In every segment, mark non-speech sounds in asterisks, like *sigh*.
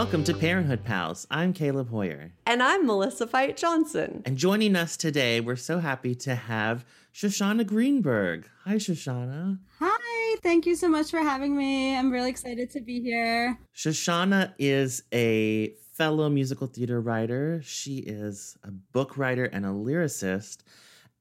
Welcome to Parenthood Pals. I'm Caleb Hoyer. And I'm Melissa Fight Johnson. And joining us today, we're so happy to have Shoshana Greenberg. Hi, Shoshana. Hi, thank you so much for having me. I'm really excited to be here. Shoshana is a fellow musical theater writer. She is a book writer and a lyricist.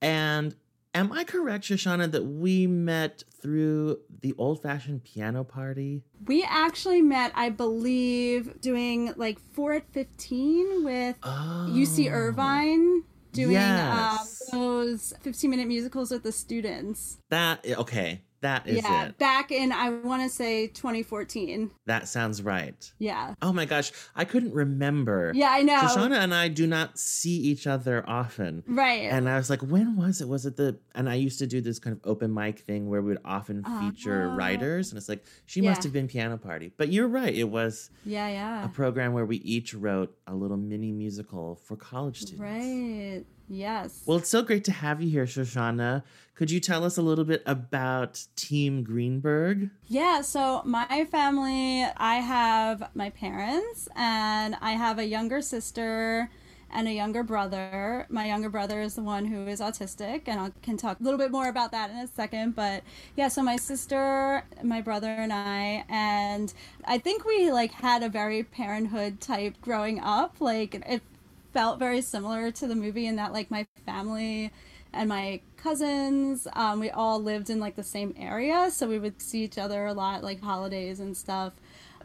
And am I correct, Shoshana, that we met through the old fashioned piano party? We actually met, I believe, doing like 4 at 15 with Oh. UC Irvine doing Yes. uh, those 15 minute musicals with the students. That, okay, that is yeah, it. back in, I want to say 2014. That sounds right. Yeah. Oh my gosh, I couldn't remember. Yeah, I know. Shoshana and I do not see each other often. Right. And I was like, when was it? Was it the and I used to do this kind of open mic thing where we would often feature Oh. writers, and it's like she must have been piano party. But you're right, it was yeah, yeah. a program where we each wrote a little mini musical for college students. Right. Yes. Well, it's so great to have you here, Shoshana. Could you tell us a little bit about Team Greenberg? Yeah, so my family, I have my parents and I have a younger sister and a younger brother. My younger brother is the one who is autistic, and I can talk a little bit more about that in a second. But yeah, so my sister, my brother, and I, and I think we like had a very parenthood type growing up. Like it felt very similar to the movie in that like my family and my cousins um, we all lived in like the same area so we would see each other a lot like holidays and stuff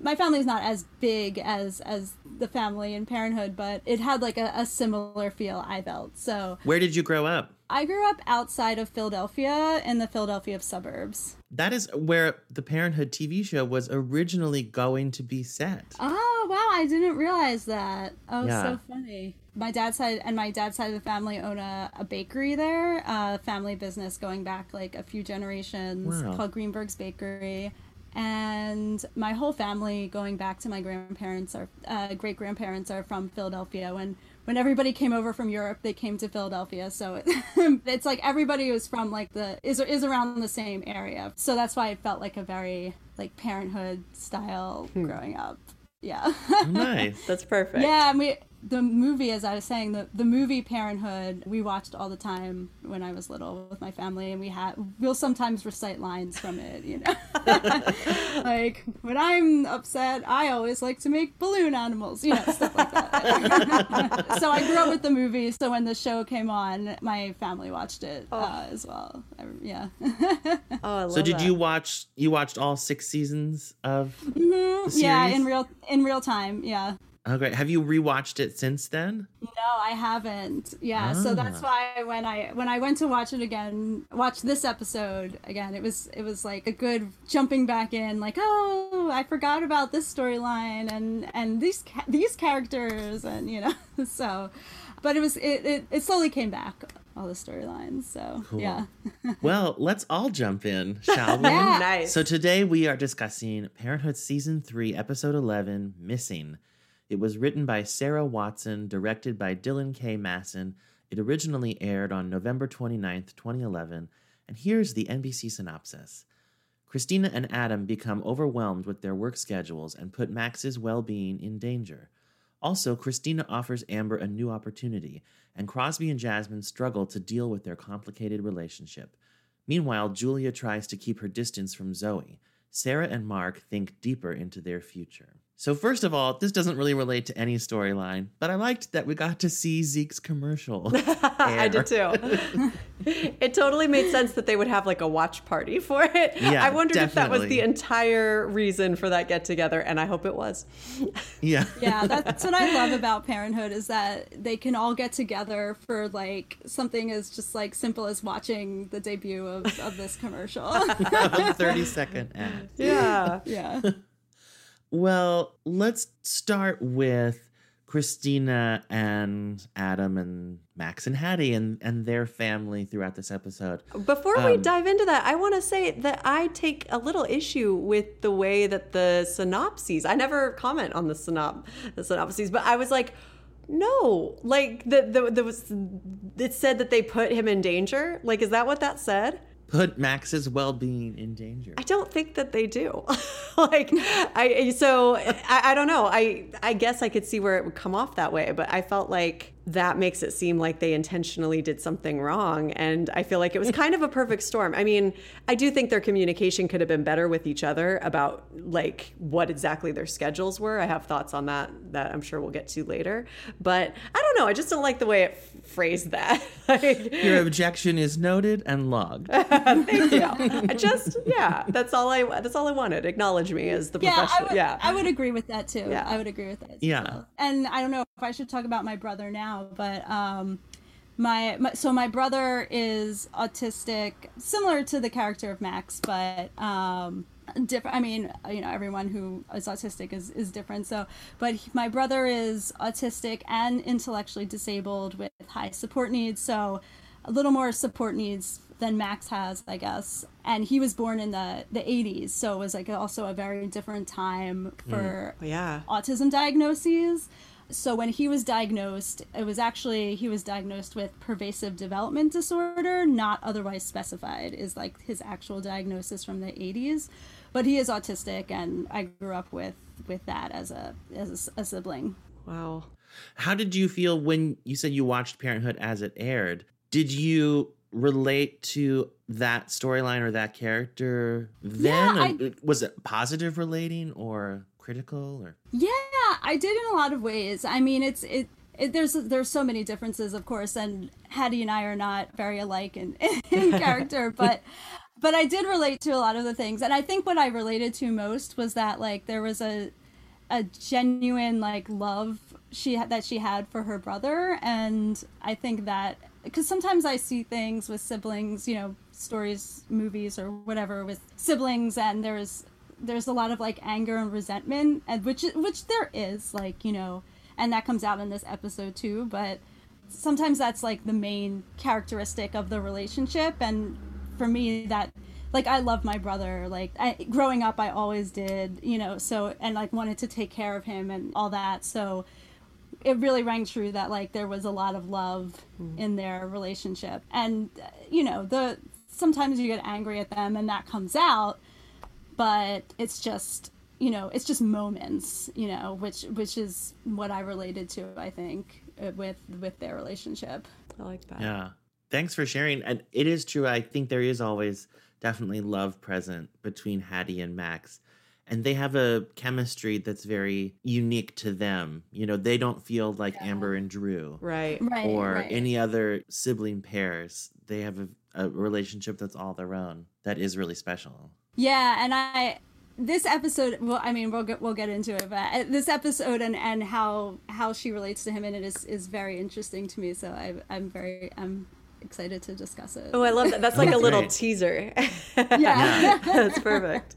my family's not as big as as the family in parenthood but it had like a, a similar feel i felt so Where did you grow up? i grew up outside of philadelphia in the philadelphia suburbs That is where the Parenthood TV show was originally going to be set. Oh wow, I didn't realize that. Oh, Yeah. so funny. My dad's side and my dad's side of the family own a, a bakery there, a family business going back like a few generations Wow. called Greenberg's Bakery. And my whole family, going back to my grandparents, are uh, great grandparents, are from Philadelphia. When when everybody came over from Europe, they came to Philadelphia. So it, *laughs* it's like everybody was from like the is is around the same area. So that's why it felt like a very like parenthood style growing up. Yeah. *laughs* Nice. That's perfect. yeah, and we the movie as I was saying, the the movie Parenthood, we watched all the time when I was little with my family and we had we'll sometimes recite lines from it, you know. *laughs* like when I'm upset, I always like to make balloon animals, you know, stuff like that. *laughs* so I grew up with the movie, so when the show came on, my family watched it uh, as well. I, yeah. *laughs* Oh, I love So did that. you watch you watched all six seasons of Mhm. The Yeah, in real in real time, yeah. Oh great. Have you rewatched it since then? No, I haven't. Yeah, so that's Ah. why when I when I went to watch it again, watch this episode again, it was it was like a good jumping back in, like oh, I forgot about this storyline and and these these characters and you know *laughs* so, but it was it it, it slowly came back all the storylines. So Cool. yeah, *laughs* Well, let's all jump in, shall we? *laughs* Yeah. Nice. So today we are discussing Parenthood Season 3, Episode 11, Missing. It was written by Sarah Watson, directed by Dylan K. Massin. It originally aired on November 29th, 2011. And here's the NBC synopsis. Christina and Adam become overwhelmed with their work schedules and put Max's well being in danger. Also, Christina offers Amber a new opportunity, and Crosby and Jasmine struggle to deal with their complicated relationship. Meanwhile, Julia tries to keep her distance from Zoe. Sarah and Mark think deeper into their future. So, first of all, this doesn't really relate to any storyline, but I liked that we got to see Zeke's commercial. *laughs* I did too. it totally made sense that they would have like a watch party *laughs* for it. Yeah, I wondered if that was the entire reason for that get together, and I hope it was. *laughs* yeah. yeah. That's what I love about Parenthood is that they can all get together for like something as just like simple as watching the debut of, of this commercial. 30 second ad. Yeah. yeah. Well, let's start with Christina and Adam and Max and Haddie and, and their family throughout this episode. Before we Um, dive into that, I want to say that I take a little issue with the way that the synopses. I never comment on the synop the synopses, but I was like, no, like the the, the was it said that they put him in danger. Like, is that what that said? Put Max's well-being in danger. I don't think that they do. *laughs* like, I so I, I don't know. I I guess I could see where it would come off that way, but I felt like that makes it seem like they intentionally did something wrong. And I feel like it was *laughs* kind of a perfect storm. I mean, I do think their communication could have been better with each other about like what exactly their schedules were. I have thoughts on that that I'm sure we'll get to later. But I don't know. I just don't like the way it phrased that. *laughs* like, Your objection is noted and logged. *laughs* thank you. I just yeah, that's all I that's all I wanted. Acknowledge me as the Yeah, I professional. would, yeah. I would agree with that too. Yeah. I would agree with that. Yeah. well. And I don't know if I should talk about my brother now, but um, my, my so my brother is autistic, similar to the character of Max, but um, different. I mean, you know, everyone who is autistic is is different. So, but he- my brother is autistic and intellectually disabled with high support needs. So, a little more support needs than Max has, I guess. And he was born in the the 80s, so it was like also a very different time mm. for oh, yeah. autism diagnoses. So when he was diagnosed, it was actually he was diagnosed with pervasive development disorder, not otherwise specified, is like his actual diagnosis from the 80s. But he is autistic, and I grew up with with that as a as a, a sibling. Wow. How did you feel when you said you watched Parenthood as it aired? Did you relate to that storyline or that character then? Yeah, Or was it positive relating or critical or Yeah, I did in a lot of ways. I mean, it's it. It, there's there's so many differences, of course, and Haddie and I are not very alike in, *laughs* in *laughs* character, but but I did relate to a lot of the things, and I think what I related to most was that like there was a a genuine like love she had that she had for her brother, and I think that because sometimes I see things with siblings, you know, stories, movies, or whatever with siblings, and there's there's a lot of like anger and resentment and which which there is like you know and that comes out in this episode too but sometimes that's like the main characteristic of the relationship and for me that like i love my brother like I, growing up i always did you know so and like wanted to take care of him and all that so it really rang true that like there was a lot of love mm. in their relationship. And you know the sometimes you get angry at them and that comes out but it's just you know it's just moments you know which which is what i related to i think uh, with with their relationship I like that. Yeah. Thanks for sharing. And it is true. I think there is always definitely love present between Haddie and Max. And they have a chemistry that's very unique to them. You know, they don't feel like Amber and Drew Right. right or right. any other sibling pairs. They have a, a relationship that's all their own that is really special. Yeah, and I this episode. Well, I mean, we'll get we'll get into it, but uh, this episode and and how how she relates to him in it is is very interesting to me. So I I'm very I'm excited to discuss it. Oh, I love that. That's like Oh, a little great. teaser. yeah. *laughs* That's *laughs* perfect.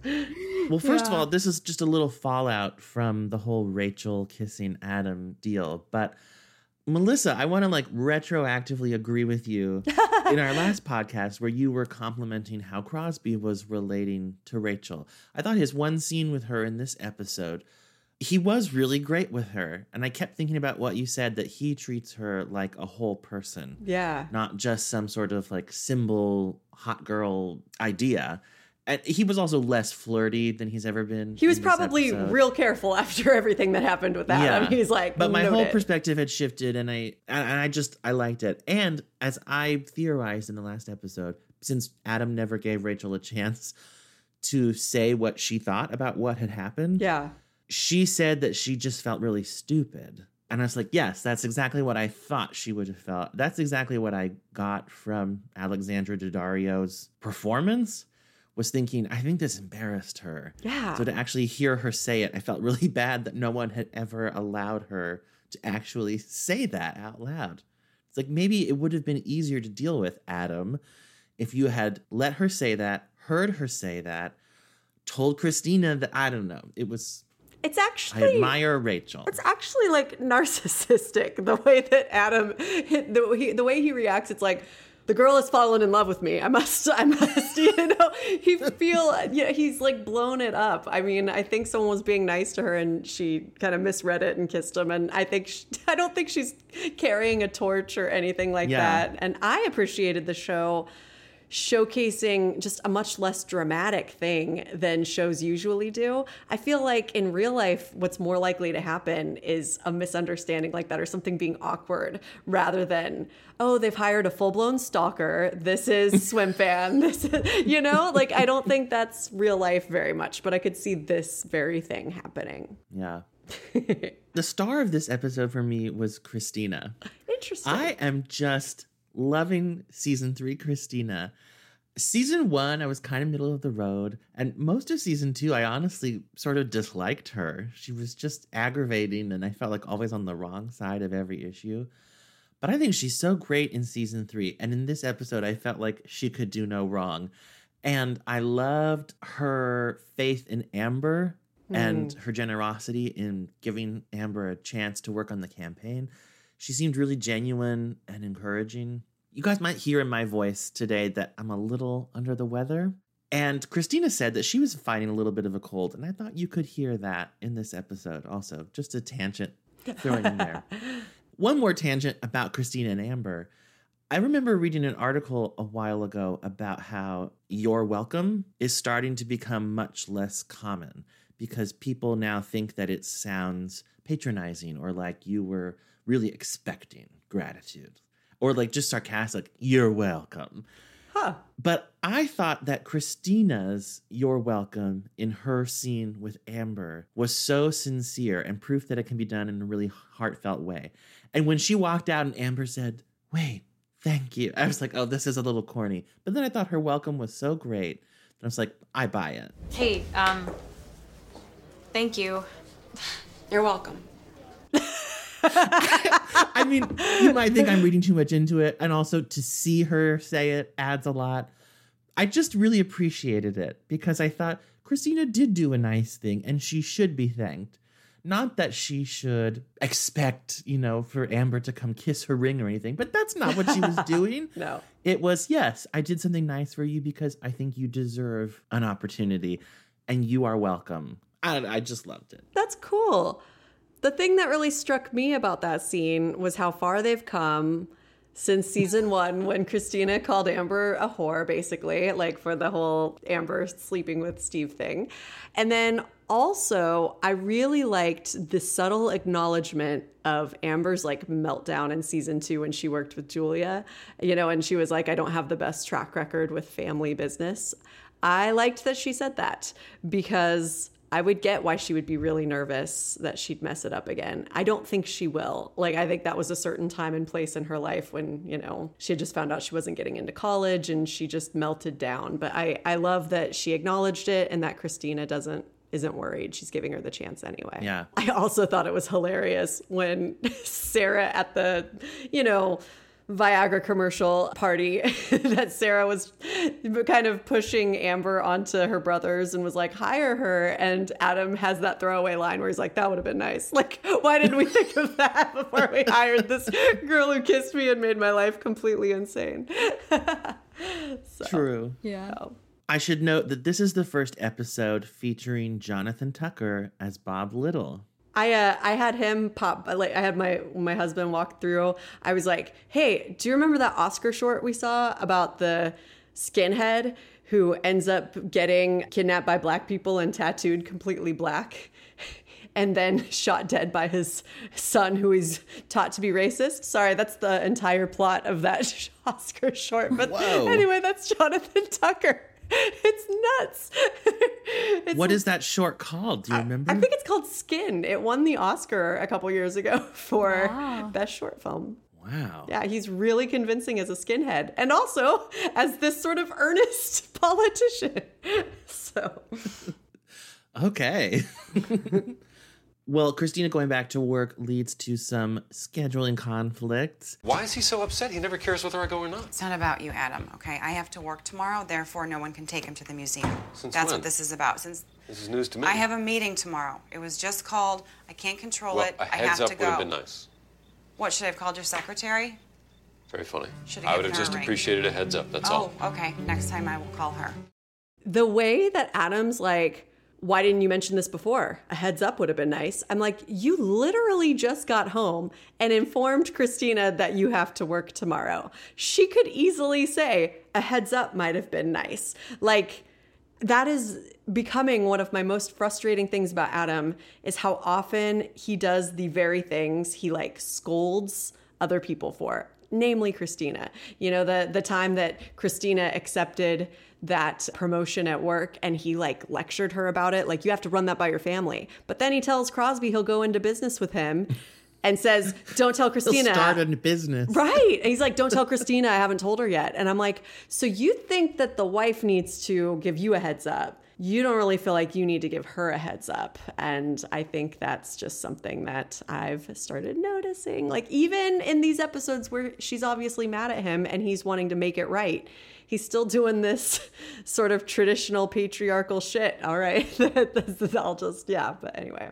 Well, first of all, this is just a little fallout from the whole Rachel kissing Adam deal. But Melissa, I want to like retroactively agree with you *laughs* in our last podcast where you were complimenting how Crosby was relating to Rachel. I thought his one scene with her in this episode, he was really great with her. And I kept thinking about what you said that he treats her like a whole person Yeah. not just some sort of like symbol hot girl idea. And he was also less flirty than he's ever been. He was probably episode. real careful *laughs* after everything that happened with Adam. He's like, but my "Note whole it." perspective had shifted, and I and I just I liked it. And as I theorized in the last episode, since Adam never gave Rachel a chance to say what she thought about what had happened, Yeah. she said that she just felt really stupid. And I was like, yes, that's exactly what I thought she would have felt. That's exactly what I got from Alexandra Daddario's performance. Was thinking, I think this embarrassed her. Yeah. So to actually hear her say it, I felt really *laughs* bad that no one had ever allowed her to actually say that out loud. It's like maybe it would have been easier to deal with Adam if you had let her say that, heard her say that, told Christina that I don't know. It was It's actually I admire Rachel. It's actually like narcissistic *laughs* the way that Adam, the, he, the way he reacts. It's like the girl has fallen in love with me. I must, I must, *laughs* you know. He feel, yeah, he's like blown it up. I mean, I think someone was being nice to her and she kind of misread it and kissed him. And I think, she, *laughs* I don't think she's carrying a torch or anything like Yeah. that. And I appreciated the show showcasing just a much less dramatic thing than shows usually do. I feel like in real life, what's more likely to happen is a misunderstanding like that or something being awkward rather than, oh, they've hired a full blown stalker. This is *laughs* Swimfan. This is, you know, like I don't think that's real life very much, but I could see this very thing happening. Yeah. *laughs* the star of this episode for me was Christina. Interesting. I am just loving season three, Christina. Season one, I was kind of middle of the road. And most of season two, I honestly sort of disliked her. She was just aggravating, and I felt like always on the wrong side of every issue. But I think she's so great in season three. And in this episode, I felt like she could do no wrong. And I loved her faith in Amber and mm. her generosity in giving Amber a chance to work on the campaign. She seemed really genuine and encouraging. You guys might hear in my voice today that I'm a little under the weather. And Christina said that she was fighting a little bit of a cold, and I thought you could hear that in this episode also. Just a tangent throwing in there. *laughs* One more tangent about Christina and Amber. I remember reading an article a while ago about how you're welcome is starting to become much less common because people now think that it sounds patronizing or like you were really expecting gratitude or like just sarcastic, you're welcome. huh. But I thought that Christina's You're Welcome in her scene with Amber was so sincere and proof that it can be done in a really heartfelt way. And when she walked out and Amber said, Wait, thank you, I was like, Oh, this is a little corny. But then I thought her welcome was so great. that I was like, I buy it. Hey, um, thank you. You're welcome. *laughs* I mean, you might think I'm reading too much into it, and also to see her say it adds a lot. I just really appreciated it because I thought Christina did do a nice thing and she should be thanked. Not that she should expect, you know, for Amber to come kiss her ring or anything, but that's not what she was *laughs* doing. No. It was, yes, I did something nice for you because I think you deserve an opportunity and you are welcome. I, I just loved it. That's cool. The thing that really struck me about that scene was how far they've come since season *laughs* one when Christina called Amber a whore, basically, like for the whole Amber sleeping with Steve thing. And then also, I really liked the subtle acknowledgement of Amber's like meltdown in season two when she worked with Julia, you know, and she was like, I don't have the best track record with family business. I liked that she said that because I would get why she would be really nervous that she'd mess it up again. I don't think she will. Like, I think that was a certain time and place in her life when, you know, she had just found out she wasn't getting into college and she just melted down. But I, I love that she acknowledged it and that Christina doesn't isn't worried. She's giving her the chance anyway. Yeah. I also thought it was hilarious when *laughs* Sarah at the, you know, Viagra commercial party *laughs* that Sarah was kind of pushing Amber onto her brothers and was like, hire her. And Adam has that throwaway line where he's like, that would have been nice. *laughs* Like, why didn't we think of that *laughs* before we hired this girl who kissed me and made my life completely insane? so, True. Yeah. I should note that this is the first episode featuring Jonathan Tucker as Bob Little. I uh, I had him pop like I had my my husband walk through. I was like, "Hey, do you remember that Oscar short we saw about the skinhead who ends up getting kidnapped by black people and tattooed completely black?" *laughs* And then *laughs* shot dead by his son, who he's taught to be racist. Sorry, that's the entire plot of that *laughs* Oscar short. But Whoa. anyway, that's Jonathan Tucker. *laughs* It's nuts. *laughs* It's What is that short called? Do you remember? I think it's called Skin. It won the Oscar a couple years ago *laughs* for Wow. best short film. wow. Yeah, he's really convincing as a skinhead and also as this sort of earnest politician. So, Okay. Well, Christina going back to work leads to some scheduling conflicts. Why is he so upset? He never cares whether I go or not. It's not about you, Adam, okay? I have to work tomorrow, therefore, no one can take him to the museum. Since That's when? what this is about. Since This is news to me. I have a meeting tomorrow. It was just called. I can't control well, it. a I heads have up to would go. have been nice. What should I have called your secretary? Very funny. Should've I would have just ring. appreciated a heads up. That's oh, all. okay. Next time I will call her. the way that Adam's like, why didn't you mention this before? A heads up would have been nice. I'm like, you literally just got home and informed Christina that you have to work tomorrow. She could easily say, a heads up might have been nice. Like, that is becoming one of my most frustrating things about Adam is how often he does the very things he like scolds other people for namely Christina. You know, the the time that Christina accepted that promotion at work and he like lectured her about it, like you have to run that by your family. But then he tells Crosby he'll go into business with him. And says, "Don't tell *laughs* Christina." Start a business, right? And he's like, "Don't tell *laughs* Christina. I haven't told her yet." And I'm like, "So you think that the wife needs to give you a heads up?" you don't really feel like you need to give her a heads up. And I think that's just something that I've started noticing. Like, even in these episodes where she's obviously mad at him and he's wanting to make it right, he's still doing this *laughs* sort of traditional patriarchal shit. All right. *laughs* this is all just, yeah. But anyway.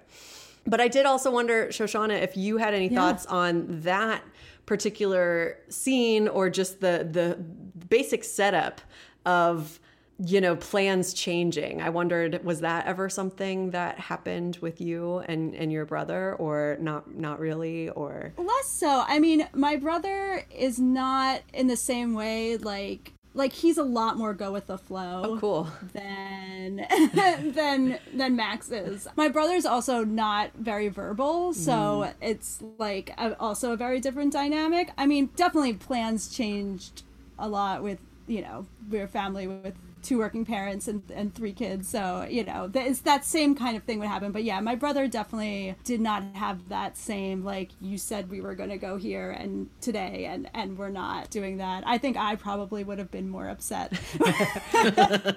But I did also wonder, Shoshana, if you had any yeah. thoughts on that particular scene or just the the basic setup of you know plans changing i wondered was that ever something that happened with you and and your brother or not not really or less so i mean my brother is not in the same way like like he's a lot more go with the flow oh cool. than *laughs* than than max is. My brother's also not very verbal so mm. it's like a, also a very different dynamic. I mean definitely plans changed a lot with you know we're family with two working parents and, and three kids. So, you know, it's that same kind of thing would happen. But yeah, my brother definitely did not have that same, like, you said we were going to go here and today, and, and we're not doing that. I think I probably would have been more upset *laughs* if,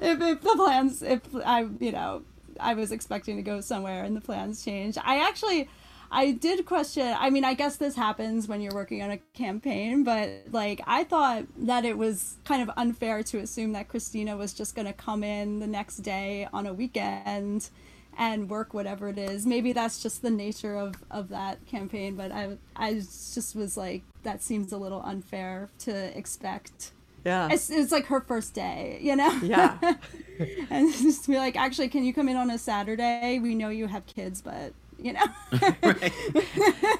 if the plans, if I, you know, I was expecting to go somewhere and the plans changed. I actually I did question. I mean, I guess this happens when you're working on a campaign, but like I thought that it was kind of unfair to assume that Christina was just going to come in the next day on a weekend and work whatever it is. Maybe that's just the nature of of that campaign, but I I just was like that seems a little unfair to expect. Yeah. It's, it's like her first day, you know? Yeah. *laughs* and just be like, actually, can you come in on a Saturday? We know you have kids, but you know? *laughs*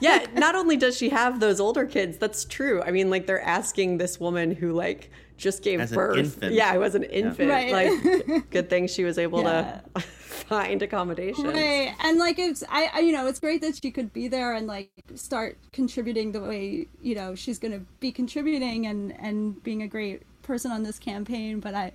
yeah, not only does she have those older kids, that's true. I mean, like they're asking this woman who like just gave As birth. Yeah, I was an infant. Yeah. Right. Like *laughs* good thing she was able yeah. to *laughs* find accommodations. Right. And like it's I, I you know, it's great that she could be there and like start contributing the way, you know, she's going to be contributing and and being a great person on this campaign, but I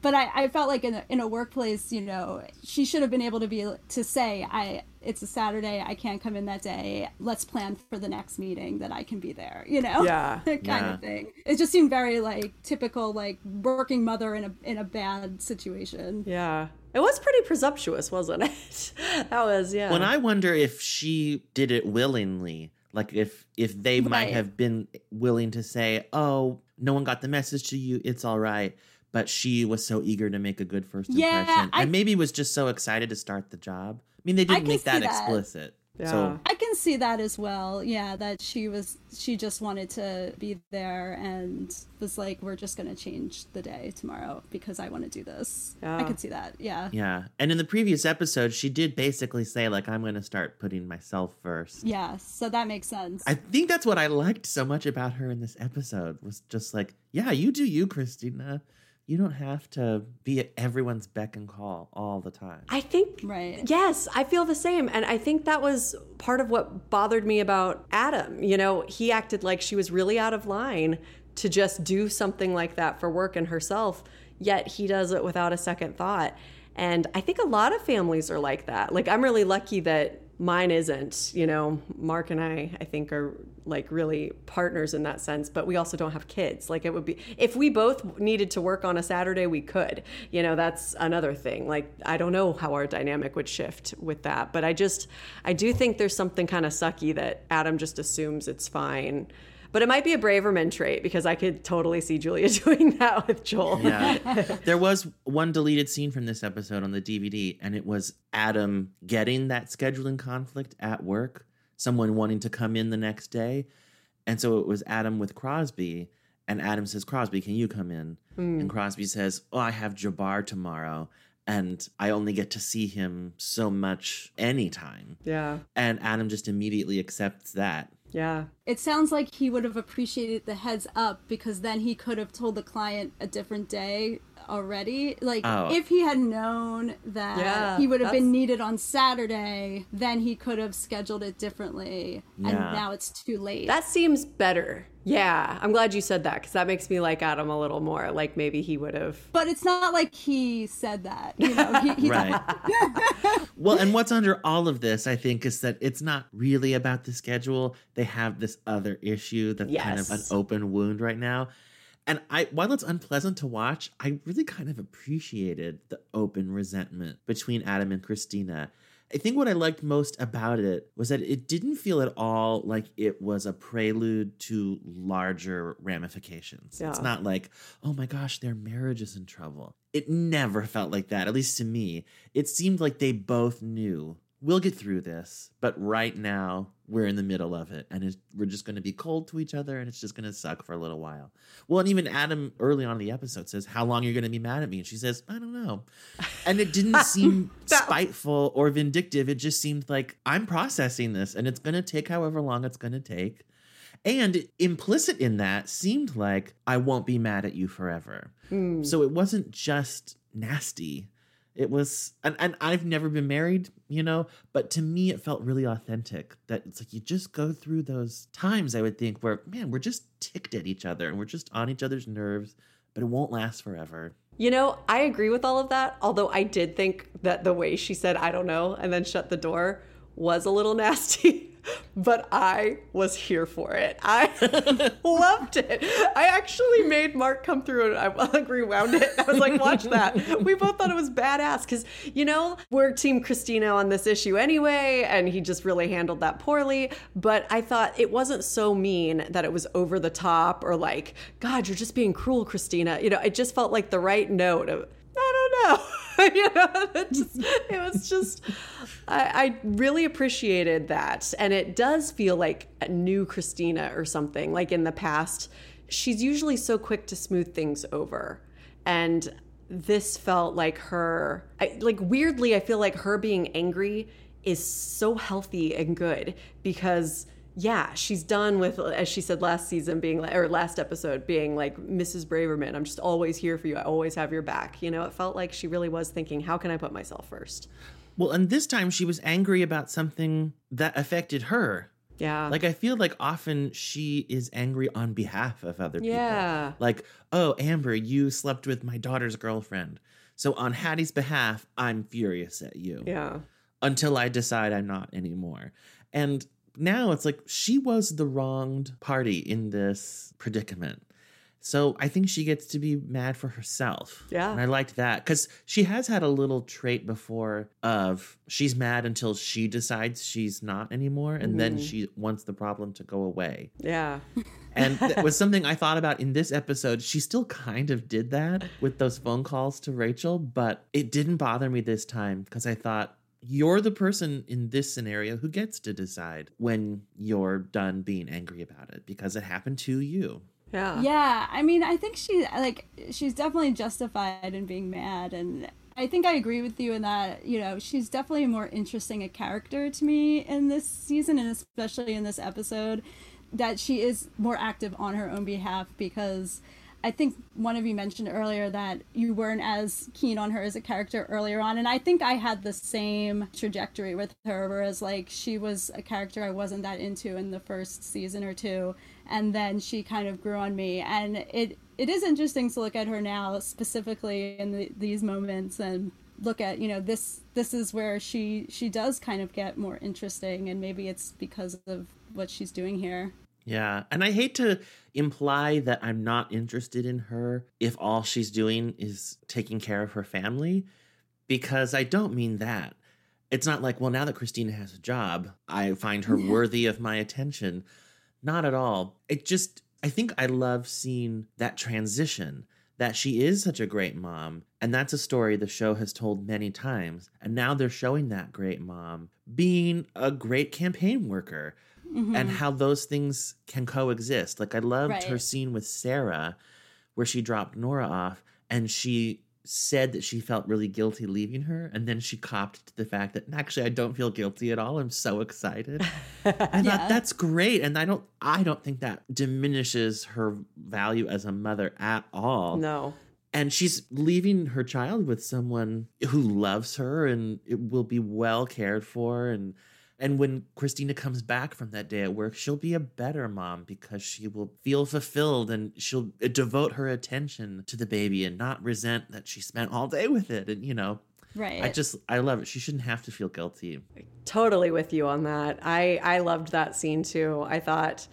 but I, I felt like in a, in a workplace, you know, she should have been able to be to say, I it's a Saturday, I can't come in that day. Let's plan for the next meeting that I can be there. You know, yeah, *laughs* kind yeah. of thing. It just seemed very like typical, like working mother in a in a bad situation. Yeah, it was pretty presumptuous, wasn't it? *laughs* that was yeah. When I wonder if she did it willingly, like if if they right. might have been willing to say, "Oh, no one got the message to you. It's all right." but she was so eager to make a good first yeah, impression I, and maybe was just so excited to start the job. I mean, they didn't make that, that, explicit. Yeah. So I can see that as well. Yeah, that she was she just wanted to be there and was like, we're just gonna change the day tomorrow because I want to do this. Yeah. I could see that. Yeah. Yeah, and in the previous episode, she did basically say like, I'm gonna start putting myself first. Yeah, so that makes sense. I think that's what I liked so much about her in this episode was just like, yeah, you do you, Christina you don't have to be at everyone's beck and call all the time. I think, right. Yes, I feel the same. And I think that was part of what bothered me about Adam. You know, he acted like she was really out of line to just do something like that for work and herself, yet he does it without a second thought. And I think a lot of families are like that. Like, I'm really lucky that mine isn't you know mark and i i think are like really partners in that sense but we also don't have kids like it would be if we both needed to work on a saturday we could you know that's another thing like i don't know how our dynamic would shift with that but i just i do think there's something kind of sucky that adam just assumes it's fine but it might be a Braverman trait because I could totally see Julia *laughs* doing that with Joel. Yeah. there was one deleted scene from this episode on the DVD, and it was Adam getting that scheduling conflict at work, someone wanting to come in the next day. And so it was Adam with Crosby, and Adam says, Crosby, can you come in? Mm. And Crosby says, Oh, I have Jabbar tomorrow. and I only get to see him so much anytime. Yeah. And Adam just immediately accepts that. Yeah. It sounds like he would have appreciated the heads up because then he could have told the client a different day already. Like Oh. if he had known that Yeah, he would have that's- been needed on Saturday, then he could have scheduled it differently. Yeah. And now it's too late. That seems better. Yeah. I'm glad you said that because that makes me like Adam a little more. Like maybe he would have. but it's not like he said that. You know, he, he *laughs* Right. *laughs* well, and what's under all of this, I think, is that it's not really about the schedule. They have this other issue that's kind of an open wound right now. And I while it's unpleasant to watch, I really kind of appreciated the open resentment between Adam and Christina. I think what I liked most about it was that it didn't feel at all like it was a prelude to larger ramifications. It's not like, oh my gosh, their marriage is in trouble. It never felt like that, at least to me. It seemed like they both knew we'll get through this, but right now we're in the middle of it and it's, we're just going to be cold to each other and it's just going to suck for a little while. Well, and even Adam early on in the episode says, How long are you going to be mad at me? And she says, I don't know. And it didn't *laughs* seem spiteful or vindictive. It just seemed like I'm processing this and it's going to take however long it's going to take. And implicit in that seemed like I won't be mad at you forever. Hmm. So it wasn't just nasty. It was, and, and I've never been married, you know, but to me, it felt really authentic that it's like you just go through those times, I would think, where, man, we're just ticked at each other and we're just on each other's nerves, but it won't last forever. You know, I agree with all of that. Although I did think that the way she said, I don't know, and then shut the door was a little *laughs* nasty. But I was here for it. I *laughs* loved it. I actually made Mark come through and I *laughs* like rewound it. I was like, watch that. We both thought it was badass because, you know, we're Team Christina on this issue anyway, and he just really handled that poorly. But I thought it wasn't so mean that it was over the top or like, God, you're just being cruel, Christina. You know, it just felt like the right note of, I don't know. *laughs* you know, it, just, it was just, I, I really appreciated that. And it does feel like a new Christina or something. Like in the past, she's usually so quick to smooth things over. And this felt like her, I, like weirdly, I feel like her being angry is so healthy and good because yeah, she's done with, as she said last season, being like, or last episode, being like, Mrs. Braverman, I'm just always here for you. I always have your back. You know, it felt like she really was thinking, how can I put myself first? Well, and this time she was angry about something that affected her. Yeah. Like, I feel like often she is angry on behalf of other people. Yeah. Like, oh, Amber, you slept with my daughter's girlfriend. So, on Haddie's behalf, I'm furious at you. yeah. until I decide I'm not anymore. And now it's like she was the wronged party in this predicament. So I think she gets to be mad for herself. Yeah. And I liked that because she has had a little trait before of she's mad until she decides she's not anymore. And then mm-hmm. she wants the problem to go away. Yeah. *laughs* And that was something I thought about in this episode. She still kind of did that with those phone calls to Rachel, but it didn't bother me this time because I thought, you're the person in this scenario who gets to decide when you're done being angry about it because it happened to you. Yeah. Yeah, I mean, I think she like she's definitely justified in being mad, and I think I agree with you in that you know she's definitely more interesting a character to me in this season, and especially in this episode, that she is more active on her own behalf because. I think one of you mentioned earlier that you weren't as keen on her as a character earlier on, and I think I had the same trajectory with her, whereas like she was a character I wasn't that into in the first season or two, and then she kind of grew on me, and it it is interesting to look at her now specifically in the, these moments and look at you know this this is where she she does kind of get more interesting, and maybe it's because of what she's doing here. Yeah. And I hate to imply that I'm not interested in her if all she's doing is taking care of her family, because I don't mean that. It's not like, well, now that Christina has a job, I find her worthy of my attention. Not at all. It just, I think I love seeing that transition that she is such a great mom. And that's a story the show has told many times. And now they're showing that great mom being a great campaign worker and mm-hmm. how those things can coexist. Like I loved her scene with Sarah where she dropped Nora off and she said that she felt really guilty leaving her, and then she copped to the fact that actually I don't feel guilty at all. I'm so excited. *laughs* I thought that's great, and I don't I don't think that diminishes her value as a mother at all. No. And she's leaving her child with someone who loves her and it will be well cared for and and when Christina comes back from that day at work, she'll be a better mom because she will feel fulfilled and she'll uh, devote her attention to the baby and not resent that she spent all day with it. And, you know, Right. I just, I love it. She shouldn't have to feel guilty. Totally with you on that. I I loved that scene too. I thought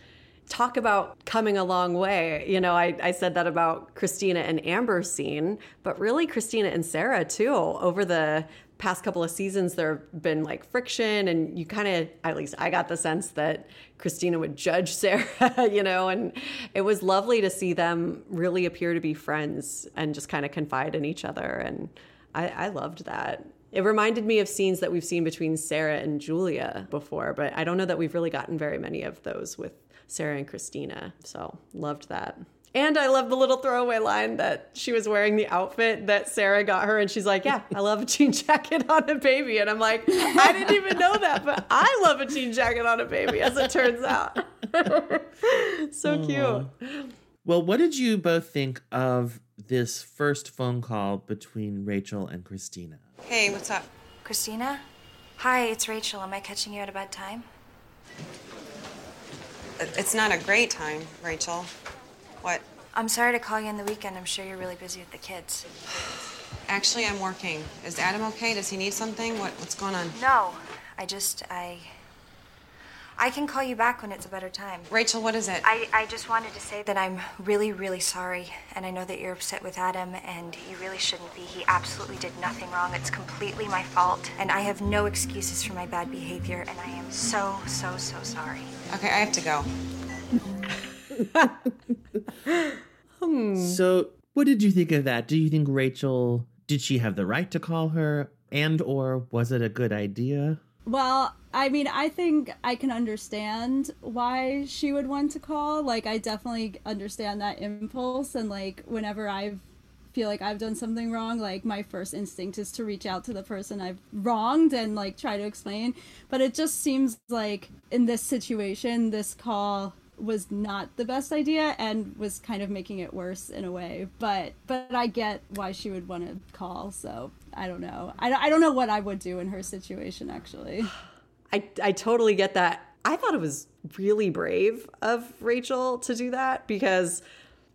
talk about coming a long way. You know, I, I said that about Christina and Amber's scene, but really Christina and Sarah too. Over the past couple of seasons there have been like friction and you kind of at least I got the sense that Christina would judge *laughs* Sarah, you know, and it was lovely to see them really appear to be friends and just kind of confide in each other and I, I loved that. It reminded me of scenes that we've seen between Sarah and Julia before, but I don't know that we've really gotten very many of those with Sarah and Christina. So loved that. And I love the little throwaway line that she was wearing the outfit that Sarah got her, and she's like, "Yeah, I love a jean *laughs* jacket on a baby." And I'm like, I didn't even know that, but I love a jean jacket on a baby, as it turns out. *laughs* so cute. Well, what did you both think of this first phone call between Rachel and Christina? Hey, what's up? Christina? Hi, it's Rachel. Am I catching you at a bad time? It's not a great time, Rachel. What? I'm sorry to call you on the weekend. I'm sure you're really busy with the kids. Actually, I'm working. Is Adam okay? Does he need something? What, what's going on? No, I just, I. I can call you back when it's a better time. Rachel, what is it? I, I just wanted to say that I'm really, really sorry. And I know that you're upset with Adam, and you really shouldn't be. He absolutely did nothing wrong. It's completely my fault. And I have no excuses for my bad behavior, and I am so, so, so sorry. Okay, I have to go. Hmm. So, what did you think of that? Do you think Rachel did she have the right to call her and or was it a good idea? Well, I mean, I think I can understand why she would want to call. Like, I definitely understand that impulse. And, like, whenever I feel like I've done something wrong, like, my first instinct is to reach out to the person I've wronged and, like, try to explain. But it just seems like in this situation, this call was not the best idea and was kind of making it worse in a way but but i get why she would want to call so i don't know I, I don't know what i would do in her situation actually *sighs* I, I totally get that. I thought it was really brave of Rachel to do that because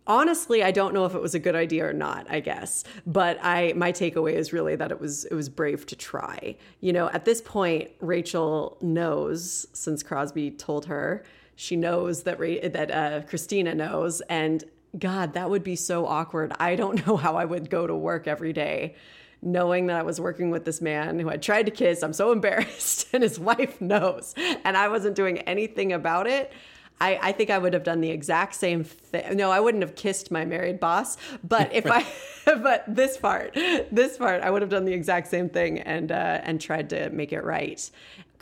honestly, I don't know if it was a good idea or not, I guess. But I my takeaway is really that it was it was brave to try. You know, at this point, Rachel knows since Crosby told her, she knows that that uh, Christina knows and God, that would be so awkward. I don't *laughs* know how I would go to work every day knowing that I was working with this man who I tried to kiss. I'm so embarrassed, *laughs* and his wife knows, and I wasn't doing anything about it. I, I think I would have done the exact same thing. No, I wouldn't have kissed my married boss, but if I, *laughs* but this part, this part, I would have done the exact same thing and uh, and tried to make it right.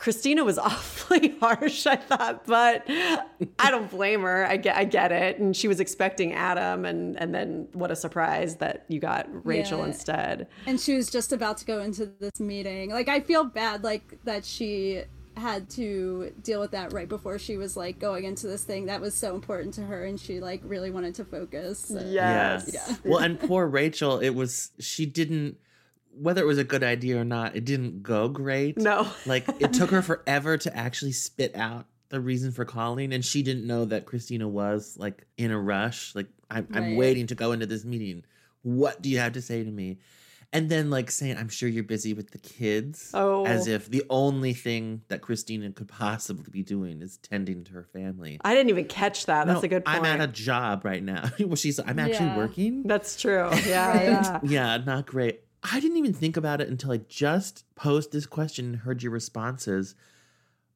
Christina was *laughs* awfully harsh, I thought, but I don't blame her. I get, I get it, and she was expecting Adam, and and then what a surprise that you got Rachel Yeah. instead. and she was just about to go into this meeting like i feel bad like that she had to deal with that right before she was like going into this thing that was so important to her and she like really wanted to focus so- Yes. Yeah. well, *laughs* and poor Rachel, it was she didn't whether it was a good idea or not, it didn't go great. No. like it took her *laughs* forever to actually spit out the reason for calling, and she didn't know that Christina was like in a rush. Like I'm, I'm waiting to go into this meeting. What do you have to say to me? And then like saying, "I'm sure you're busy with the kids," Oh. as if the only thing that Christina could possibly be doing is tending to her family. I didn't even catch that. That's No, a good point. I'm at a job right now. *laughs* well, she's. I'm actually Yeah. working. That's true. *laughs* Yeah, yeah. Yeah, not great. I didn't even think about it until I just posed this question and heard your responses.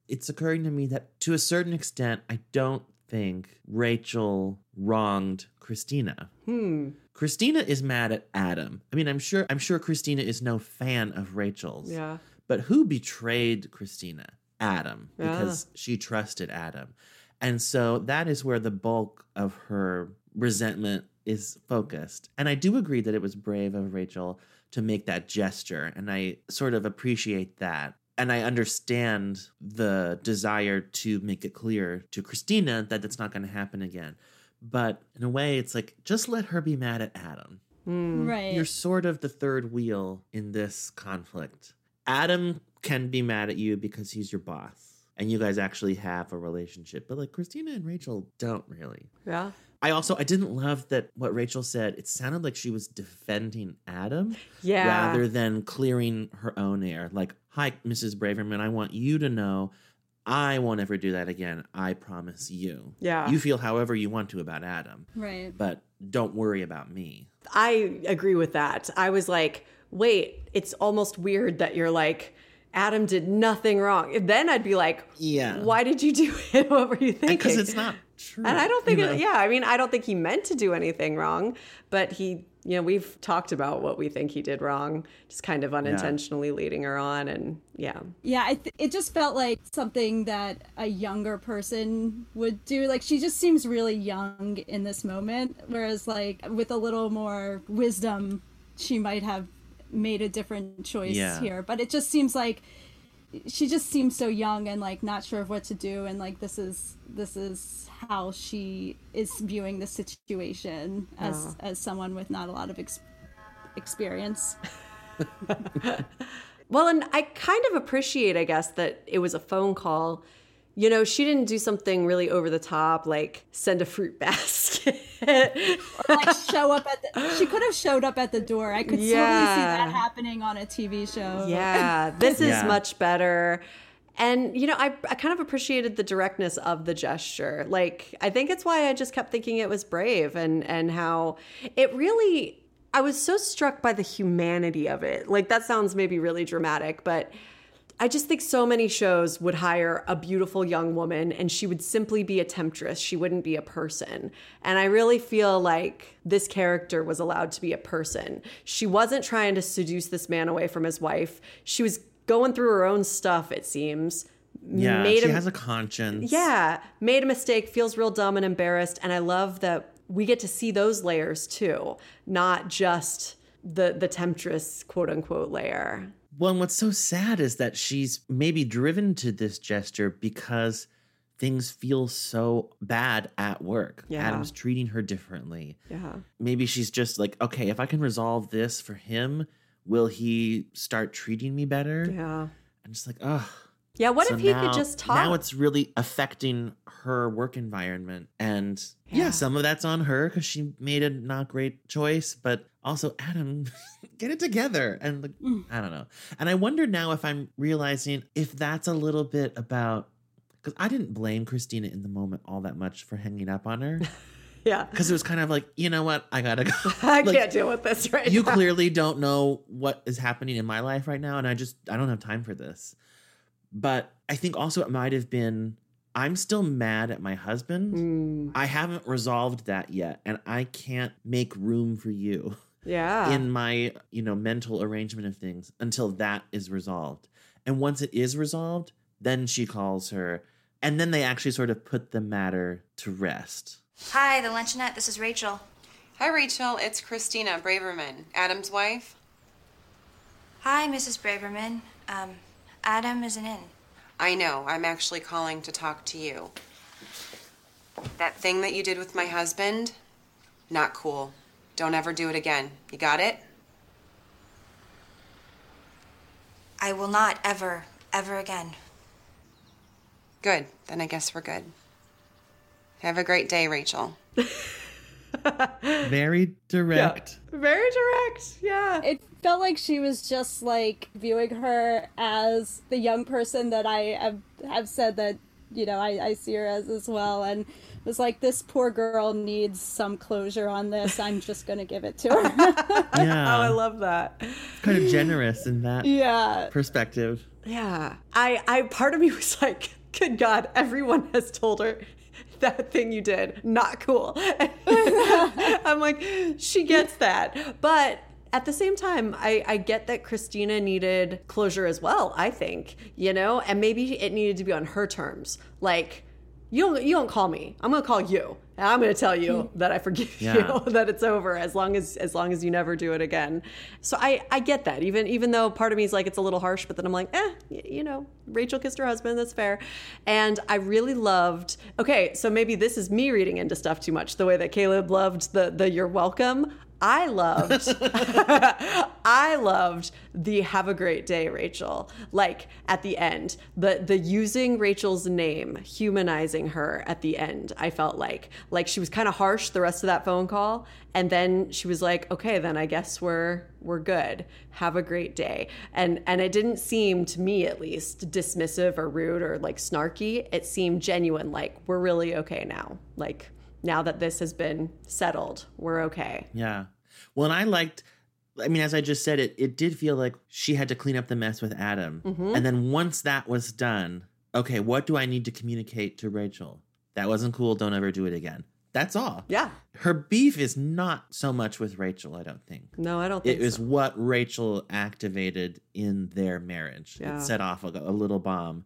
It's occurring to me that to a certain extent, I don't think Rachel wronged Christina. Hmm. Christina is mad at Adam. I mean, I'm sure I'm sure Christina is no fan of Rachel's. Yeah. But who betrayed Christina? Adam, Yeah. because she trusted Adam. And so that is where the bulk of her resentment is focused. And I do agree that it was brave of Rachel to make that gesture. And I sort of appreciate that. And I understand the desire to make it clear to Christina that it's not going to happen again. But in a way, it's like, just let her be mad at Adam. Hmm. Right. You're sort of the third wheel in this conflict. Adam can be mad at you because he's your boss and you guys actually have a relationship. But like Christina and Rachel don't really. Yeah. I also I didn't love that what Rachel said. It sounded like she was defending Adam Yeah. rather than clearing her own air. Like, "Hi, Mrs. Braverman, I want you to know I won't ever do that again. I promise you." Yeah. You feel however you want to about Adam, right. but don't worry about me. I agree with that. I was like, wait, it's almost weird that you're like, Adam did nothing wrong. Then I'd be like, Yeah. why did you do it? *laughs* what were you thinking? Because it's not true. And I don't think, you it, yeah, I mean, I don't think he meant to do anything wrong, but he, you know, we've talked about what we think he did wrong, just kind of unintentionally leading her on. And yeah. Yeah, I th- it just felt like something that a younger person would do. Like she just seems really young in this moment, whereas like with a little more wisdom, she might have made a different choice Yeah. here. But it just seems like she just seems so young and like not sure of what to do and like this is this is how she is viewing the situation as oh. as someone with not a lot of ex- experience. *laughs* Well, and I kind of appreciate, I guess, that it was a phone call. You know, she didn't do something really over the top, like send a fruit *laughs* basket. like show up at the she could have showed up at the door i could totally see that happening on a tv show yeah, this is Yeah. much better. And, you know, I, I kind of appreciated the directness of the gesture. Like, I think it's why I just kept thinking it was brave and, and how it really, I was so struck by the humanity of it. Like, that sounds maybe really dramatic, but I just think so many shows would hire a beautiful young woman and she would simply be a temptress. She wouldn't be a person. And I really feel like this character was allowed to be a person. She wasn't trying to seduce this man away from his wife. She was going through her own stuff, it seems. Yeah, Made she him- has a conscience. Yeah, made a mistake, feels real dumb and embarrassed. And I love that we get to see those layers too, not just the the temptress quote unquote layer. Well, and what's so sad is that she's maybe driven to this gesture because things feel so bad at work. Yeah. Adam's treating her differently. Yeah. Maybe she's just like, okay, if I can resolve this for him, will he start treating me better? Yeah. I'm just like, ugh. Yeah, what So if he now- could just talk? Now it's really affecting her work environment. And yeah, Yeah. some of that's on her because she made a not great choice, but also Adam, *laughs* get it together. And like, Mm. I don't know. And I wonder now if I'm realizing if that's a little bit about because I didn't blame Christina in the moment all that much for hanging up on her. *laughs* yeah. Because it was kind of like, you know what? I gotta go. *laughs* I Like, can't deal with this right now. you now. clearly don't know what is happening in my life right now and i just i don't have time for this but i think also it might have been i'm still mad at my husband Mm, i haven't resolved that yet and i can't make room for you yeah. in my you know mental arrangement of things until that is resolved and once it is resolved then she calls her and then they actually sort of put the matter to rest Hi, the luncheonette. This is Rachel. Hi, Rachel. It's Christina Braverman, Adam's wife. Hi, Mrs. Braverman. Um, Adam isn't in. I know. I'm actually calling to talk to you. That thing that you did with my husband, not cool. Don't ever do it again. You got it? I will not ever, ever again. Good. Then I guess we're good. Have a great day, Rachel. *laughs* very direct Very direct. Yeah. it felt like she was just like viewing her as the young person that I have, have said that you know I, I see her as as well and was like this poor girl needs some closure on this I'm just gonna give it to her *laughs* yeah Oh, I love that. kind of generous in that yeah perspective Yeah. I, I, part of me was like, good God, everyone has told her that thing you did, not cool. *laughs* I'm like, she gets that. But at the same time, I, I get that Christina needed closure as well, I think, you know, and maybe it needed to be on her terms. Like, you don't you don't call me. I'm gonna call you. And I'm gonna tell you that I forgive Yeah. you, *laughs* that it's over as long as as long as you never do it again. So I I get that. Even even though part of me is like it's a little harsh, but then I'm like, eh, you know, Rachel kissed her husband. That's fair. And I really loved. Okay, so maybe this is me reading into stuff too much. The way that Caleb loved the the you're welcome. I loved *laughs* I loved the have a great day Rachel like at the end. The the using Rachel's name humanizing her at the end I felt like. Like she was kind of harsh the rest of that phone call and then she was like okay then I guess we're we're good. Have a great day. And and it didn't seem to me at least dismissive or rude or like snarky. It seemed genuine like we're really okay now. Like now that this has been settled we're okay Yeah. Well, and I liked, I mean, as I just said, it, it did feel like she had to clean up the mess with Adam. Mm-hmm. And then once that was done, okay, what do I need to communicate to Rachel? That wasn't cool. Don't ever do it again. That's all. yeah Her beef is not so much with Rachel, I don't think. no I don't think It was so. what Rachel activated in their marriage. Yeah. It set off a, a little bomb,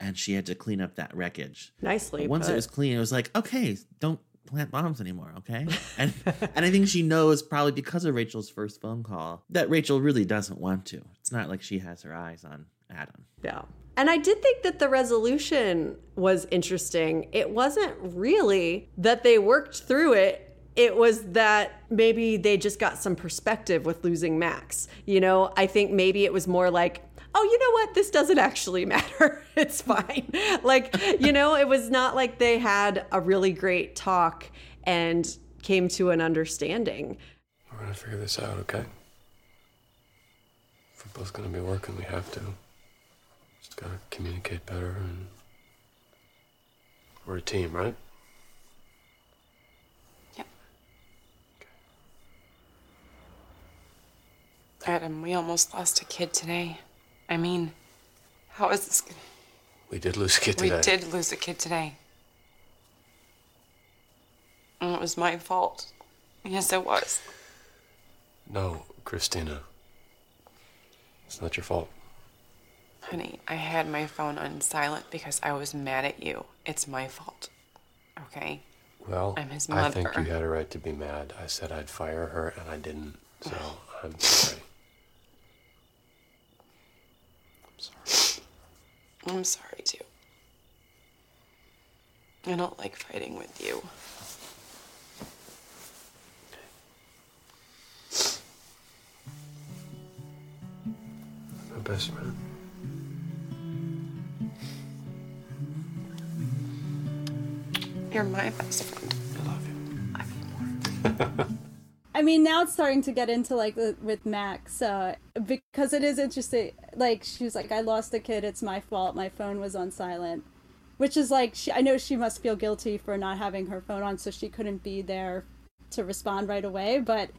and she had to clean up that wreckage. nicely But once put. it was clean, it was like, okay, don't plant bombs anymore, okay? *laughs* And and I think she knows probably because of Rachel's first phone call that Rachel really doesn't want to. It's not like she has her eyes on Adam. Yeah. And I did think that the resolution was interesting. It wasn't really that they worked through it. It was that maybe they just got some perspective with losing Max. You know, I think maybe it was more like, oh, you know what? This doesn't actually *laughs* matter. It's fine. like, you know, it was not like they had a really great talk and came to an understanding. We're gonna figure this out, okay? If we're both gonna be working, we have to. Just gotta communicate better and. We're a team, right? Yep. Okay. Adam, we almost lost a kid today. I mean, how is this? We did lose a kid today. We did lose a kid today. And it was my fault. Yes, it was. No, Christina. It's not your fault. Honey, I had my phone on silent because I was mad at you. It's my fault. Okay? Well, I'm his mother. I think you had a right to be mad. I said I'd fire her, and I didn't. So I'm sorry. I'm sorry. I'm sorry too. I don't like fighting with you. My best friend. You're my best friend. I love you. I mean, more. *laughs* I mean, now it's starting to get into like with Max, uh, because it is interesting. Like she was like, "I lost a kid. It's my fault. My phone was on silent," which is like, she, I know she must feel guilty for not having her phone on, so she couldn't be there to respond right away. But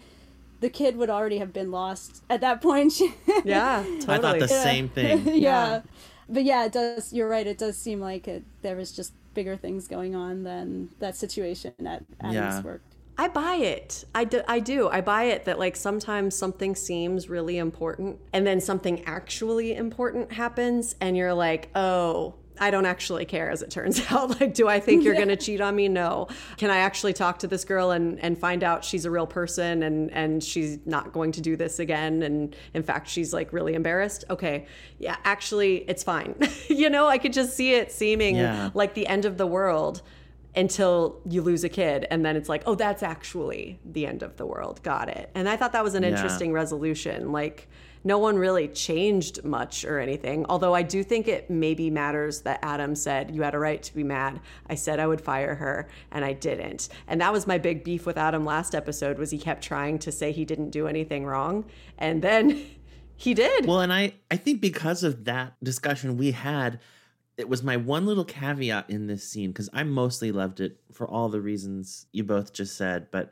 the kid would already have been lost at that point. *laughs* Yeah, totally. I thought the same thing. *laughs* yeah. Yeah. But yeah, it does. You're right. It does seem like it, there was just bigger things going on than that situation at Adam's Yeah. work. I buy it. I do, I do. I buy it that like sometimes something seems really important and then something actually important happens and you're like, "Oh, I don't actually care as it turns *laughs* out. Like, do I think you're going to cheat on me? No. Can I actually talk to this girl and and find out she's a real person and and she's not going to do this again and in fact she's like really embarrassed? Okay. Yeah, actually it's fine. *laughs* you know, I could just see it seeming Yeah. like the end of the world until you lose a kid and then it's like oh that's actually the end of the world. Got it. And i thought that was an Yeah. interesting resolution. Like no one really changed much or anything although i do think it maybe matters that adam said you had a right to be mad. I said i would fire her and i didn't. And that was my big beef with adam last episode was he kept trying to say he didn't do anything wrong and then *laughs* he did. Well, and I I think because of that discussion we had, it was my one little caveat in this scene because I mostly loved it for all the reasons you both just said, but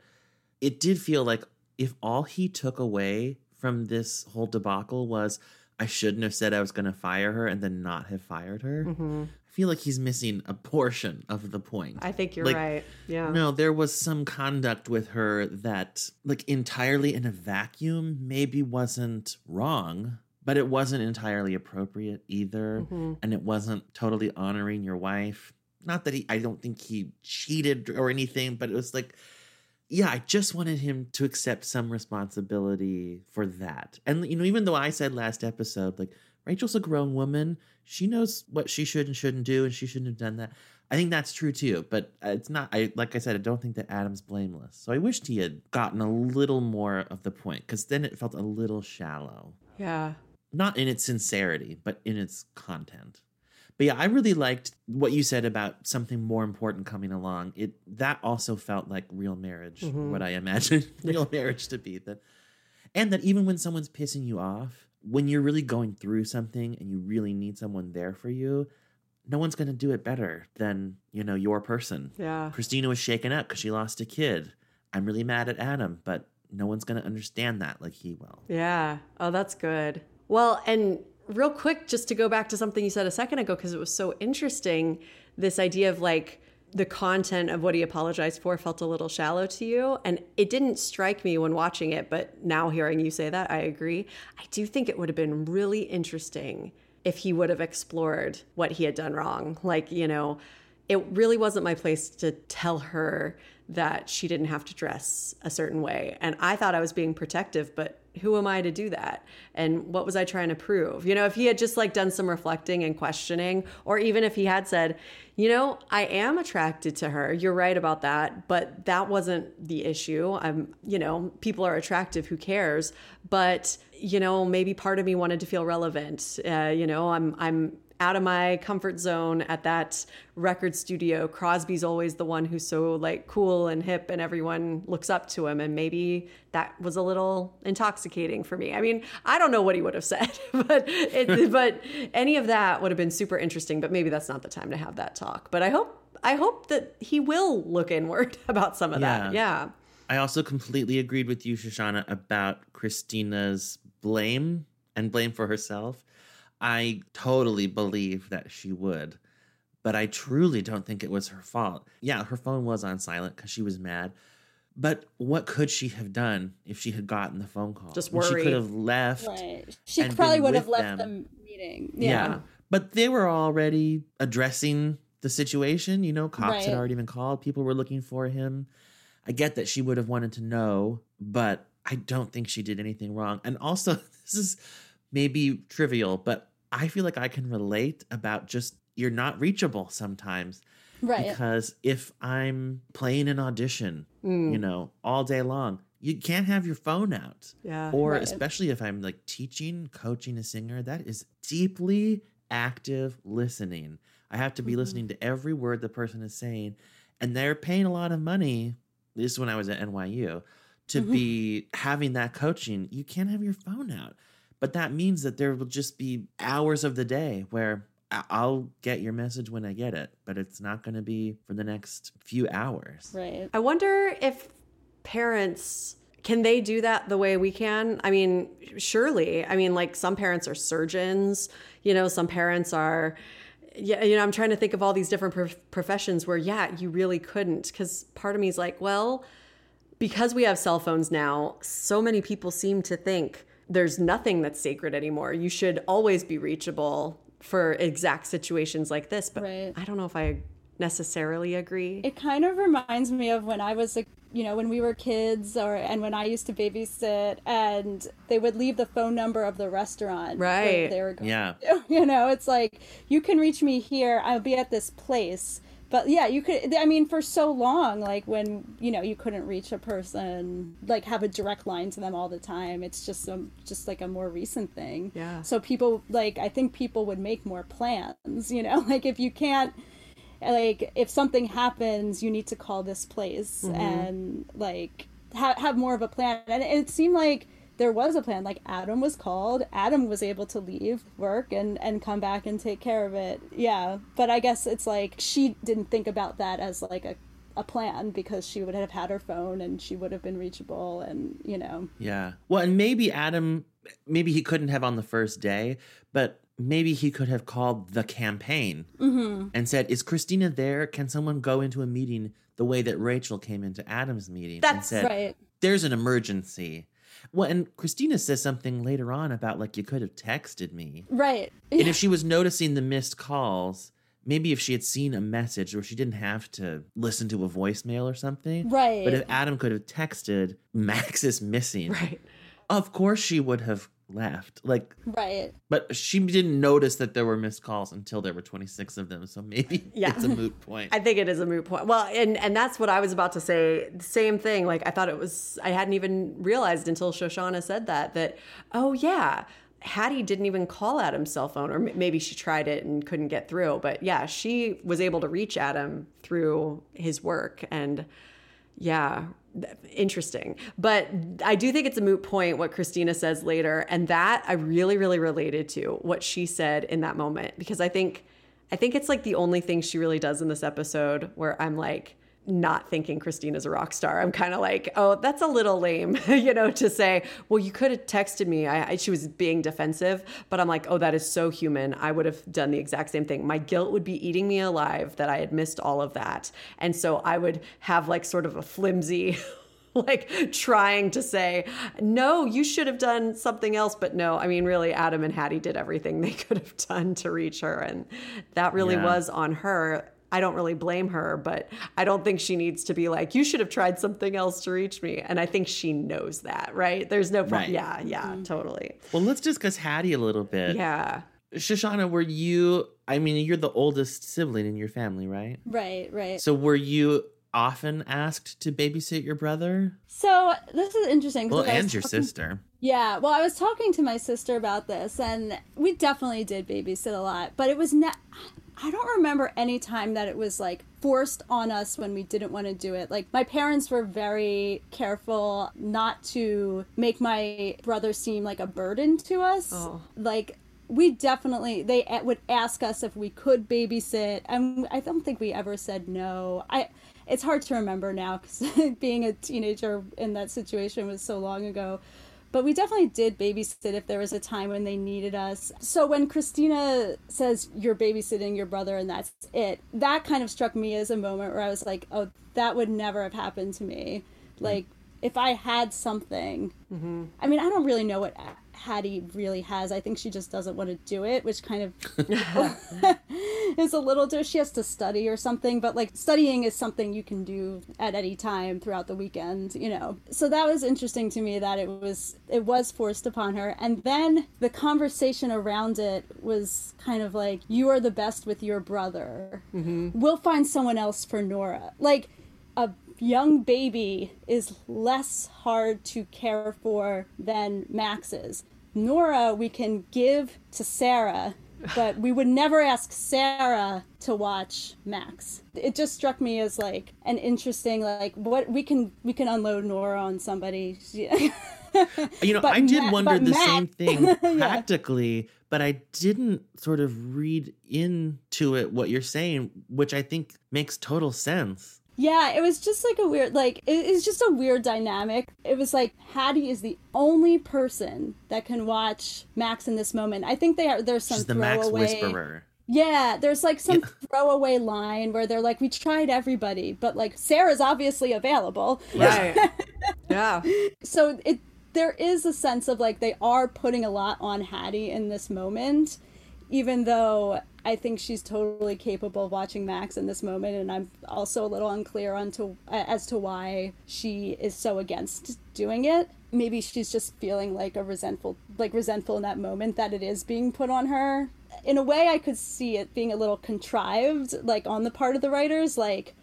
it did feel like if all he took away from this whole debacle was I shouldn't have said I was going to fire her and then not have fired her. I feel like he's missing a portion of the point. Mm-hmm. i think you're Like, right yeah No, there was some conduct with her that, like, entirely in a vacuum, maybe wasn't wrong, but it wasn't entirely appropriate either. Mm-hmm. And it wasn't totally honoring your wife. not that he I don't think he cheated or anything, but it was like yeah, I just wanted him to accept some responsibility for that. And you know, even though I said last episode like Rachel's a grown woman, she knows what she should and shouldn't do and she shouldn't have done that. I think that's true too, but it's not I like I said I don't think that Adam's blameless. So I wished he had gotten a little more of the point cuz then it felt a little shallow. Yeah. Not in its sincerity, but in its content. But yeah, I really liked what you said about something more important coming along. It that also felt like real marriage, Mhm. what I imagined *laughs* real marriage to be. That and that even when someone's pissing you off, when you're really going through something and you really need someone there for you, no one's going to do it better than you know your person. Yeah. Christina was shaken up because she lost a kid. I'm really mad at Adam, but no one's going to understand that like he will. Yeah. Oh, that's good. Well, and real quick, just to go back to something you said a second ago, because it was so interesting this idea of like the content of what he apologized for felt a little shallow to you. And it didn't strike me when watching it, but now hearing you say that, I agree. I do think it would have been really interesting if he would have explored what he had done wrong. Like, you know, it really wasn't my place to tell her that she didn't have to dress a certain way. And I thought I was being protective, but who am I to do that? And what was I trying to prove? You know, if he had just like done some reflecting and questioning, or even if he had said, you know, I am attracted to her. You're right about that, but that wasn't the issue. I'm, you know, people are attractive, who cares? But, you know, maybe part of me wanted to feel relevant. Uh, you know, I'm I'm out of my comfort zone at that record studio. Crosby's always the one who's so like cool and hip and everyone looks up to him and maybe that was a little intoxicating for me. I mean, I don't know what he would have said, *laughs* but it, *laughs* but any of that would have been super interesting, but maybe that's not the time to have that talk. But I hope I hope that he will look inward *laughs* about some of that. Yeah. I also completely agreed with you, Shoshana, about Christina's blame and blame for herself. I totally believe that she would, but I truly don't think it was her fault. Yeah, her phone was on silent because she was mad. But what could she have done if she had gotten the phone call? Just And She could have left. Right. She and probably been would have left them. the meeting. Yeah. Yeah. But they were already addressing the situation. You know, cops had already been called. People were looking for him. I get that she would have wanted to know, but I don't think she did anything wrong. And also, *laughs* this is maybe trivial, but I feel like I can relate about just you're not reachable sometimes. Right. Because if I'm playing an audition, Mm. you know, all day long, you can't have your phone out Yeah. or Right. especially if I'm like teaching, coaching a singer, that is deeply active listening. I have to be Mm-hmm. listening to every word the person is saying, and they're paying a lot of money. This is when I was at NYU to Mm-hmm. be having that coaching. You can't have your phone out, but that means that there will just be hours of the day where I- I'll get your message when I get it, but it's not going to be for the next few hours. right. I wonder if parents can they do that the way we can? I mean, surely. I mean, like some parents are surgeons, you know, some parents are yeah, you know, I'm trying to think of all these different prof- professions where yeah, you really couldn't cuz part of me is like, well, because we have cell phones now, so many people seem to think there's nothing that's sacred anymore. You should always be reachable for exact situations like this, but Right. I don't know if I necessarily agree. It kind of reminds me of when I was like, you know, when we were kids or and when I used to babysit and they would leave the phone number of the restaurant where Right. they were going. Yeah. *laughs* You know, it's like you can reach me here. I'll be at this place. But yeah, you could I mean for so long like when, you know, you couldn't reach a person, like have a direct line to them all the time. It's just some just like a more recent thing. Yeah. So people like I think people would make more plans, you know? *laughs* Like if you can't like if something happens you need to call this place mm-hmm. and like ha- have more of a plan and it seemed like there was a plan. Like adam was called. Adam was able to leave work and and come back and take care of it. Yeah. But i guess it's like she didn't think about that as like a a plan because she would have had her phone and she would have been reachable and you know. Yeah. Well, and maybe Adam, maybe he couldn't have on the first day, but maybe he could have called the campaign mm-hmm. and said, Is Christina there? Can someone go into a meeting the way that Rachel came into Adam's meeting? And That's said, right. There's an emergency. Well, and Christina says something later on about like you could have texted me. right And if she was noticing the missed calls, maybe if she had seen a message where she didn't have to listen to a voicemail or something. Right. But if Adam could have texted, Max is missing. Right. Of course she would have left. Like, Right. but she didn't notice that there were missed calls until there were 26 of them. So maybe *laughs* Yeah. it's a moot point. I think it is a moot point. Well, and and that's what I was about to say. The same thing. Like I thought it was. I hadn't even realized until Shoshana said that. That oh yeah, Haddie didn't even call Adam's cell phone, or m- maybe she tried it and couldn't get through. But yeah, she was able to reach Adam through his work, and yeah, interesting. But I do think it's a moot point what Christina says later, and that I really, really related to what she said in that moment because I think, I think it's like the only thing she really does in this episode where I'm like not thinking Christina's a rock star. I'm kind of like, oh, that's a little lame, *laughs* you know, to say, well, you could have texted me. I, I, she was being defensive, but I'm like, oh, that is so human. I would have done the exact same thing. My guilt would be eating me alive that I had missed all of that. And so I would have like sort of a flimsy, *laughs* like trying to say, no, you should have done something else. But no, I mean, really, Adam and Haddie did everything *laughs* they could have done to reach her. And that really Yeah. was on her. I don't really blame her, but I don't think she needs to be like, you should have tried something else to reach me. And I think she knows that, right? There's no problem. Right. Yeah, yeah, mm-hmm. totally. well, let's discuss Haddie a little bit. Yeah. Shoshana, were you, I mean, you're the oldest sibling in your family, right? Right. Right. So were you often asked to babysit your brother? So this is interesting. 'cause Well, and your talking- sister. Yeah, well, I was talking to my sister about this, and we definitely did babysit a lot, but it was not. I don't remember any time that it was like forced on us when we didn't want to do it. Like, my parents were very careful not to make my brother seem like a burden to us. Oh. Like, we definitely they would ask us if we could babysit and i don't think we ever said no i it's hard to remember now because *laughs* being a teenager in that situation was so long ago but we definitely did babysit if there was a time when they needed us. So when christina says you're babysitting your brother and that's it that kind of struck me as a moment where i was like oh that would never have happened to me. Mm-hmm. Like if i had something mm-hmm. I mean, I don't really know what Haddie really has. I think she just doesn't want to do it, which kind of *laughs* *laughs* is a little. She has to study or something, but like studying is something you can do at any time throughout the weekend, you know. So that was interesting to me that it was it was forced upon her, and then the conversation around it was kind of like, "You are the best with your brother. Mm-hmm. We'll find someone else for Nora." Like a young baby is less hard to care for than Max's. Nora, we can give to Sarah, but we would never ask Sarah to watch Max. It just struck me as like an interesting, like what we can we can unload Nora on somebody. *laughs* You know, I did Matt- wonder the same *laughs* thing practically, but I didn't sort of read into it what you're saying, which I think makes total sense. Yeah, it was just like a weird, like it- it's just a weird dynamic. It was like Haddie is the only person that can watch Max in this moment. I think they are. There's some She's the Max throwaway. Whisperer. Yeah, there's like some Yeah. throwaway line where they're like, "We tried everybody, but like Sarah's obviously available." Right. *laughs* yeah. So it there is a sense of like they are putting a lot on Haddie in this moment, even though I think she's totally capable of watching Max in this moment, and I'm also a little unclear on to, as to why she is so against doing it. Maybe she's just feeling like a resentful, like resentful in that moment that it is being put on her. In a way, I could see it being a little contrived, like on the part of the writers, like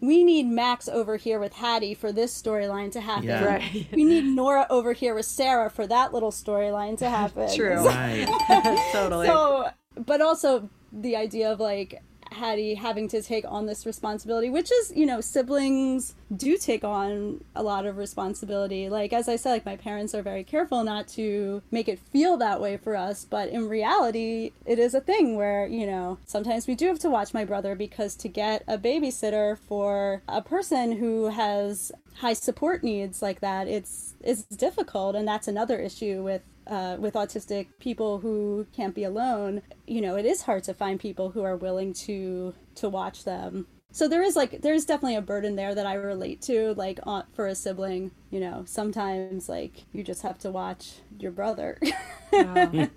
we need Max over here with Haddie for this storyline to happen. Yeah. Right. We need Nora over here with Sarah for that little storyline to *laughs* happen. True. *laughs* Right. *laughs* totally. So, but also the idea of like Haddie having to take on this responsibility, which is, you know, siblings do take on a lot of responsibility. Like, as I said, like my parents are very careful not to make it feel that way for us, but in reality, it is a thing where, you know, sometimes we do have to watch my brother because to get a babysitter for a person who has high support needs like that, it's it's difficult, and that's another issue with uh, with autistic people who can't be alone, you know, it is hard to find people who are willing to to watch them. So there is like there's definitely a burden there that I relate to, like on, for a sibling. You know, sometimes like you just have to watch your brother. *laughs* I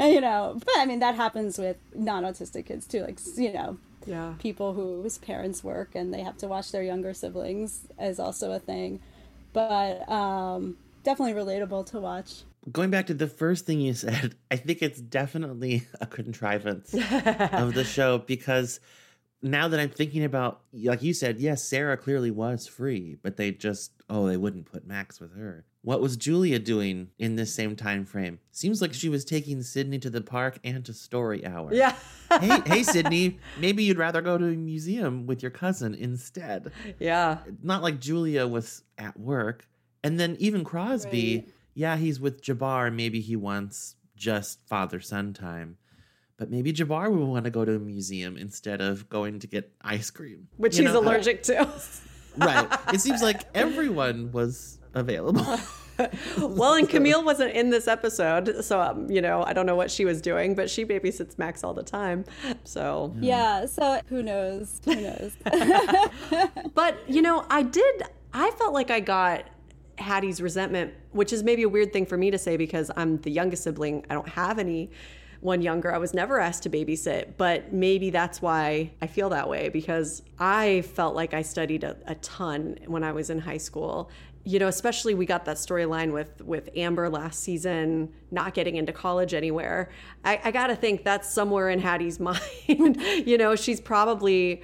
you know, but I mean that happens with non-autistic kids too. Like you know, Yeah. people whose parents work and they have to watch their younger siblings is also a thing. But um, definitely relatable to watch. Going back to the first thing you said, *laughs* I think it's definitely a contrivance of the *laughs* show because now that I'm thinking about, like you said, yes, Sarah clearly was free, but they just, oh, they wouldn't put Max with her. What was Julia doing in this same time frame? Seems like she was taking Sydney to the park and to story hour. Yeah. hey, hey, *laughs* Sydney, maybe you'd rather go to a museum with your cousin instead. Yeah. Not like Julia was at work. And then even Crosby, Right. Yeah, he's with Jabbar. Maybe he wants just father son time. But maybe Jabbar would want to go to a museum instead of going to get ice cream. Which You he's know, allergic to. *laughs* Right. It seems like everyone was available. *laughs* well, and Camille wasn't in this episode, so um, you know I don't know what she was doing, but she babysits Max all the time. So, Yeah, so who knows? Who knows? *laughs* but you know, I did. I felt like I got Haddie's resentment, which is maybe a weird thing for me to say because I'm the youngest sibling. I don't have any one younger. I was never asked to babysit, but maybe that's why I feel that way because I felt like I studied a, a ton when I was in high school. You know, especially we got that storyline with with Amber last season, not getting into college anywhere. I, I got to think that's somewhere in Haddie's *laughs* mind. you know, she's probably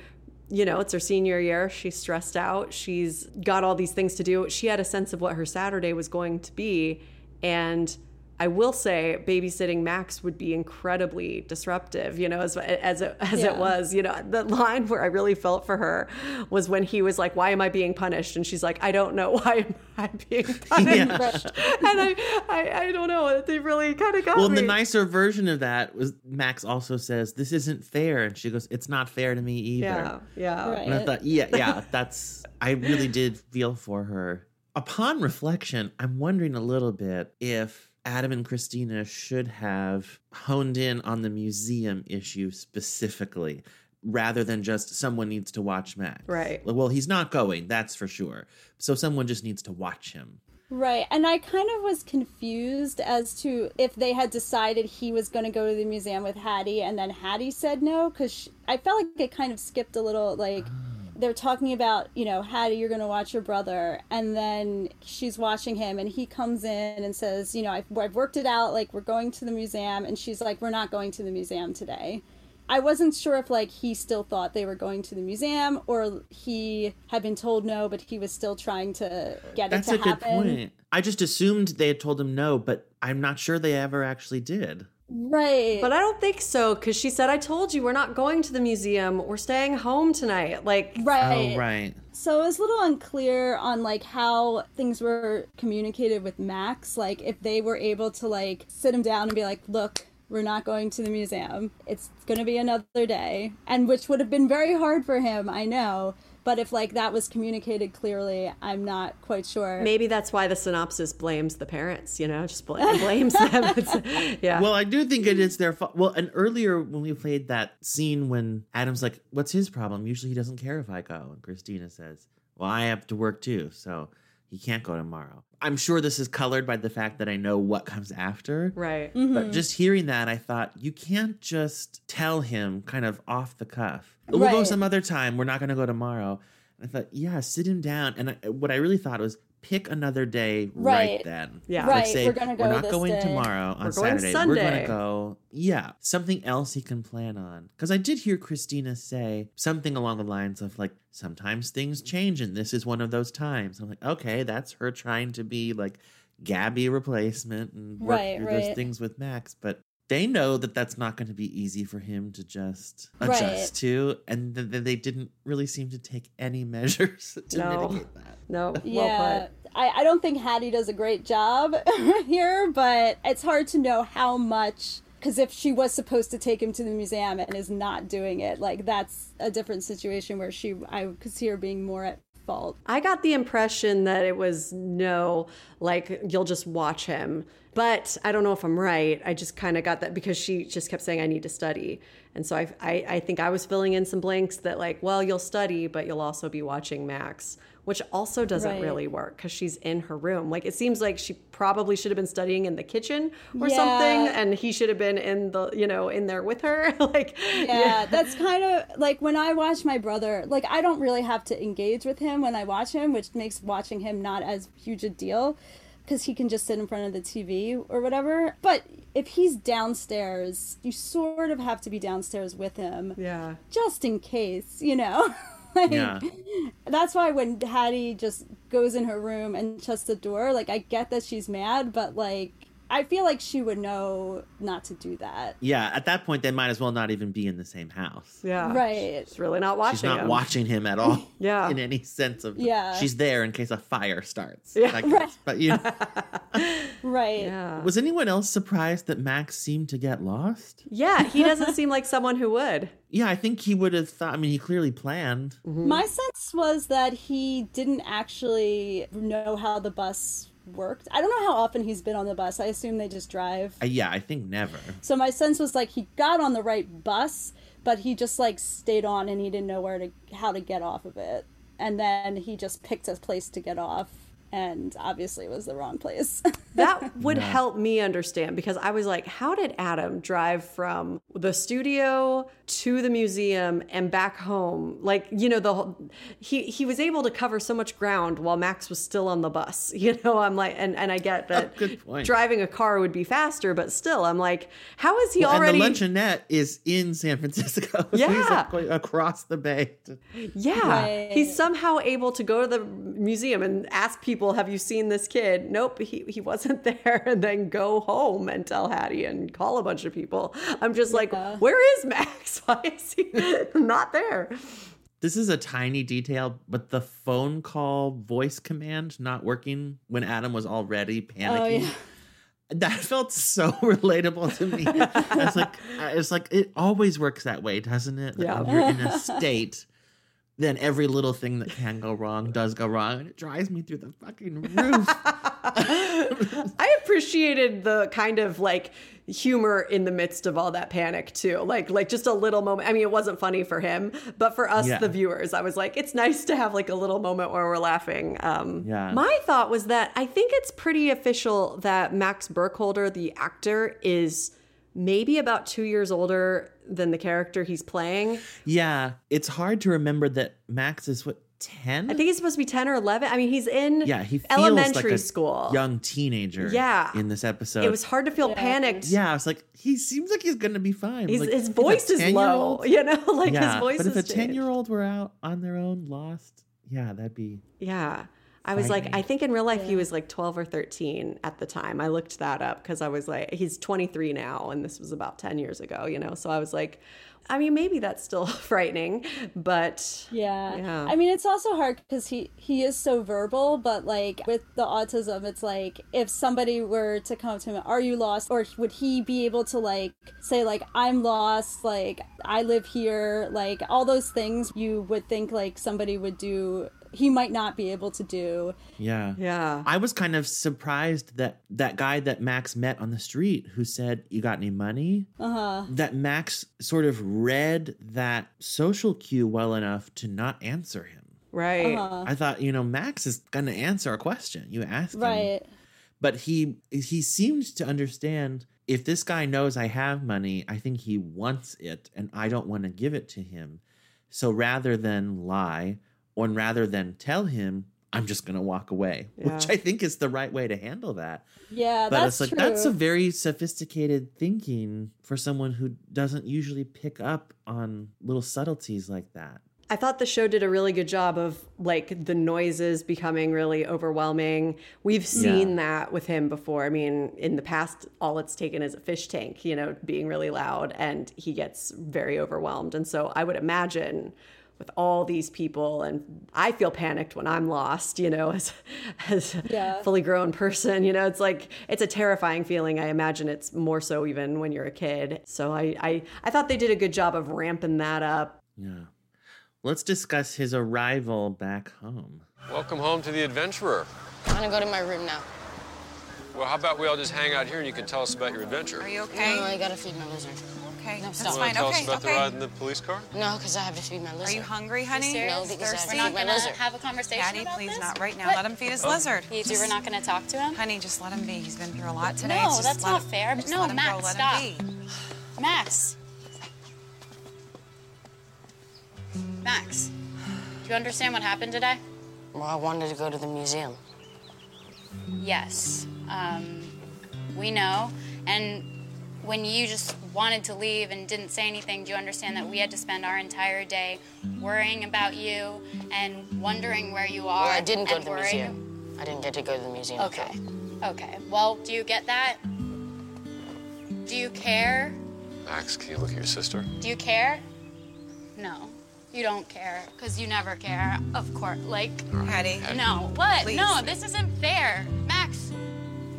you know, it's her senior year. She's stressed out. She's got all these things to do. She had a sense of what her Saturday was going to be. And I will say, babysitting Max would be incredibly disruptive, you know, as, as, it, as Yeah. it was. You know, the line where I really felt for her was when he was like, Why am I being punished? And she's like, I don't know. *laughs* Why am I being punished? And I, I, I don't know. They really kind of got well, me. the nicer version of that was Max also says, This isn't fair. And she goes, It's not fair to me either. yeah, yeah. Right. And I thought, yeah, yeah, *laughs* that's, I really did feel for her. Upon reflection, I'm wondering a little bit if Adam and Christina should have honed in on the museum issue specifically rather than just someone needs to watch Max. Right. Well, he's not going, that's for sure. So someone just needs to watch him. Right. And I kind of was confused as to if they had decided he was going to go to the museum with Haddie and then Haddie said no because I felt like it kind of skipped a little like ah. They're talking about, you know, Haddie, you're going to watch your brother. And then she's watching him and he comes in and says, you know, I've, I've worked it out. Like, we're going to the museum. And she's like, we're not going to the museum today. I wasn't sure if like he still thought they were going to the museum or he had been told no, but he was still trying to get That's it a to good happen. point. I just assumed they had told him no, but I'm not sure they ever actually did. Right. But I don't think so because she said, I told you we're not going to the museum. We're staying home tonight. Like, right. Oh, right. So it was a little unclear on like how things were communicated with Max. Like if they were able to like sit him down and be like, "Look, we're not going to the museum. It's going to be another day," and which would have been very hard for him. I know. But if like that was communicated clearly, I'm not quite sure. maybe that's why the synopsis blames the parents, you know, just bl- blames them. *laughs* It's- yeah. Well, I do think it is their fault. Well, and earlier when we played that scene when Adam's like, "What's his problem?" Usually he doesn't care if I go, and Christina says, "Well, I have to work too, so he can't go tomorrow." I'm sure this is colored by the fact that I know what comes after. right. Mm-hmm. But just hearing that, I thought you can't just tell him kind of off the cuff. We'll go some other time. We're not going to go tomorrow. And I thought, yeah, sit him down. And I, what I really thought was pick another day right, Right. then. Yeah. Like Right, say, we're gonna go We're not this going day. tomorrow on We're going Saturday. We're going to go. Yeah, something else he can plan on. Because I did hear Christina say something along the lines of like, sometimes things change, and this is one of those times. I'm like, okay, that's her trying to be like Gabby replacement and work Right, through those things with Max, but they know that that's not going to be easy for him to just Right. adjust to, and th- th- they didn't really seem to take any *laughs* measures to No. mitigate that. No. Well Yeah, put. I, I don't think Haddie does a great job *laughs* here, but it's hard to know how much. Because if she was supposed to take him to the museum and is not doing it, like that's a different situation where she, I could see her being more at fault. I got the impression that it was no, like you'll just watch him. But I don't know if I'm right. I just kind of got that because she just kept saying I need to study, and so I, I I think I was filling in some blanks that like, well, you'll study, but you'll also be watching Max, which also doesn't Right. really work because she's in her room. Like it seems like she probably should have been studying in the kitchen or Yeah. something, and he should have been in the you know in there with her. *laughs* like yeah, that's kind of like when I watch my brother, like I don't really have to engage with him when I watch him, which makes watching him not as huge a deal because he can just sit in front of the TV or whatever. But if he's downstairs, you sort of have to be downstairs with him yeah. just in case, you know? *laughs* like, Yeah. That's why when Haddie just goes in her room and shuts the door, like, I get that she's mad, but, like, I feel like she would know not to do that. Yeah, at that point, they might as well not even be in the same house. Yeah. Right. She's really not watching She's not him. watching him at all. *laughs* Yeah. In any sense of. Yeah. She's there in case a fire starts. Yeah. I guess. *laughs* But you. *laughs* Right. Yeah. Was anyone else surprised that Max seemed to get lost? Yeah, he doesn't seem like someone who would. Yeah, I think he would have thought. I mean, he clearly planned. Mm-hmm. My sense was that he didn't actually know how the bus worked. I don't know how often he's been on the bus. I assume they just drive. Uh, yeah, I think never. So my sense was like he got on the right bus, but he just like stayed on and he didn't know where to how to get off of it. And then he just picked a place to get off and obviously it was the wrong place. *laughs* That would help me understand because I was like, how did Adam drive from the studio to the museum and back home? Like, you know, the whole, he he was able to cover so much ground while Max was still on the bus. *laughs* You know, I'm like, and and I get oh, that Good point. driving a car would be faster, but still, I'm like, how is he Well, already? And the luncheonette is in San Francisco. *laughs* So he's Yeah. like across the bay. to- Yeah. Right. He's somehow able to go to the museum and ask people, Have you seen this kid? Nope, he, he wasn't *laughs* there. And then go home and tell Haddie and call a bunch of people. I'm just like, Where is Max? *laughs* Why is he *laughs* not there? This is a tiny detail, but the phone call voice command not working when Adam was already oh, panicking. yeah. That felt so relatable to me. It's like it's like it always works that way, doesn't it? Like Yeah. When you're in a state, then every little thing that can go wrong does go wrong, and it drives me through the fucking roof. *laughs* I appreciated the kind of like humor in the midst of all that panic too. Like like just a little moment. I mean, it wasn't funny for him, but for us Yeah. the viewers, I was like, it's nice to have like a little moment where we're laughing. Um Yeah. my thought was that I think it's pretty official that Max Burkholder, the actor, is maybe about two years older than the character he's playing. yeah, it's hard to remember that Max is what ten. I think he's supposed to be 10 or 11. I mean, he's in yeah, he feels elementary like a school. young teenager. Yeah. in this episode, it was hard to feel panicked. Yeah, I was like, he seems like he's gonna be fine. Like, his voice is low, *laughs* you know, like yeah, his voice but if is a ten-year-old were out on their own, lost, yeah, that'd be. Yeah. I was like, I think in real life he was like 12 or 13 at the time. I looked that up because I was like, he's 23 now, and this was about 10 years ago, you know? So I was like, I mean, maybe that's still *laughs* frightening, but Yeah. Yeah. I mean, it's also hard because he he is so verbal, but like with the autism, it's like if somebody were to come up to him, "Are you lost?" or would he be able to like say like "I'm lost," like "I live here," like all those things you would think like somebody would do. He might not be able to do. Yeah. yeah. I was kind of surprised that that guy that Max met on the street who said, You got any money? Uh-huh. That Max sort of read that social cue well enough to not answer him. Right. I thought, you know, Max is going to answer a question. You ask him. Right. But he he seemed to understand if this guy knows I have money, I think he wants it and I don't want to give it to him. So rather than lie or rather than tell him, I'm just going to walk away, which I think is the right way to handle that. Yeah, But that's it's like true. that's a very sophisticated thinking for someone who doesn't usually pick up on little subtleties like that. I thought the show did a really good job of like the noises becoming really overwhelming. We've seen that with him before. I mean, in the past, all it's taken is a fish tank, you know, being really loud and he gets very overwhelmed. And so I would imagine with all these people and I feel panicked when I'm lost, you know, *laughs* as as a fully grown person, you know, it's like it's a terrifying feeling. I imagine it's more so even when you're a kid. So I I, I thought they did a good job of ramping that up. Yeah. Let's discuss his arrival back home. Welcome home to the adventurer. I want to go to my room now. Well, how about we all just hang out here and you can tell us about your adventure? Are you okay? No, I gotta feed my lizard. Okay, No, that's stop. You want fine. to tell okay, us about okay. the ride in the police car? No, because I have to feed my lizard. Are you hungry, honey? No, because I have to Thirsty? feed We're not my gonna lizard. have a conversation Daddy, about please, this? not right now. What? Let him feed his lizard. You two are not gonna talk to him? Honey, just let him be. He's been through a lot today. No, Just that's not him- fair. No, Max, go. Stop. Him. Max. Max. Do you understand what happened today? Well, I wanted to go to the museum. Yes. Um, we know. And when you just wanted to leave and didn't say anything, do you understand that we had to spend our entire day worrying about you and wondering where you are? Well, I didn't go to the worrying- museum. I didn't get to go to the museum. Okay. Okay. Well, do you get that? Do you care? Max, can you look at your sister? Do you care? No. You don't care because you never care. Of course. Like, Haddie. no. What? Please. No, this isn't fair. Max,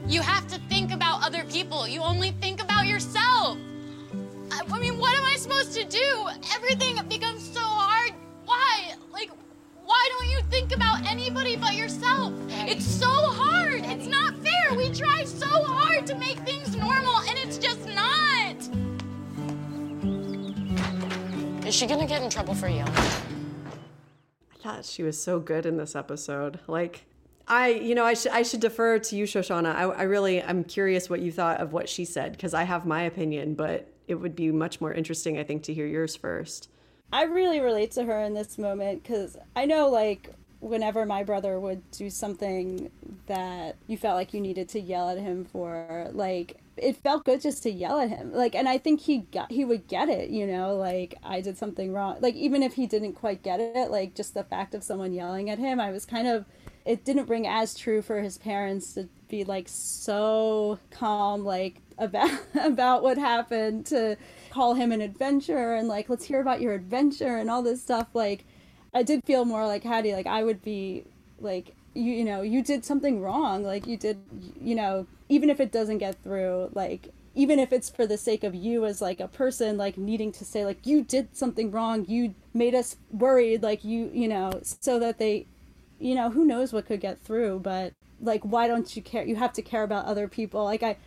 you have to think about other people. You only think about yourself. I, I mean, what am I supposed to do? Everything becomes so hard. Why? Like, why don't you think about anybody but yourself? It's so hard. It's not fair. We try so hard to make things normal, and it's just not. Is she gonna get in trouble for yelling? I thought she was so good in this episode. Like, I, you know, I should I should defer to you, Shoshana. I, I really, I'm curious what you thought of what she said because I have my opinion, but it would be much more interesting, I think, to hear yours first. I really relate to her in this moment because I know, like, whenever my brother would do something that you felt like you needed to yell at him for, like, it felt good just to yell at him. Like, and I think he got, he would get it, you know, like, I did something wrong. Like, even if he didn't quite get it, like, just the fact of someone yelling at him, I was kind of, it didn't ring as true for his parents to be, like, so calm, like, *laughs* about about what happened to call him an adventurer and like let's hear about your adventure and all this stuff. Like i did feel more like Haddie like i would be like you you know you did something wrong. Like you did you know even if it doesn't get through like even if it's for the sake of you as like a person like needing to say like you did something wrong. You made us worried like you you know so that they you know who knows what could get through but like why don't you care you have to care about other people like i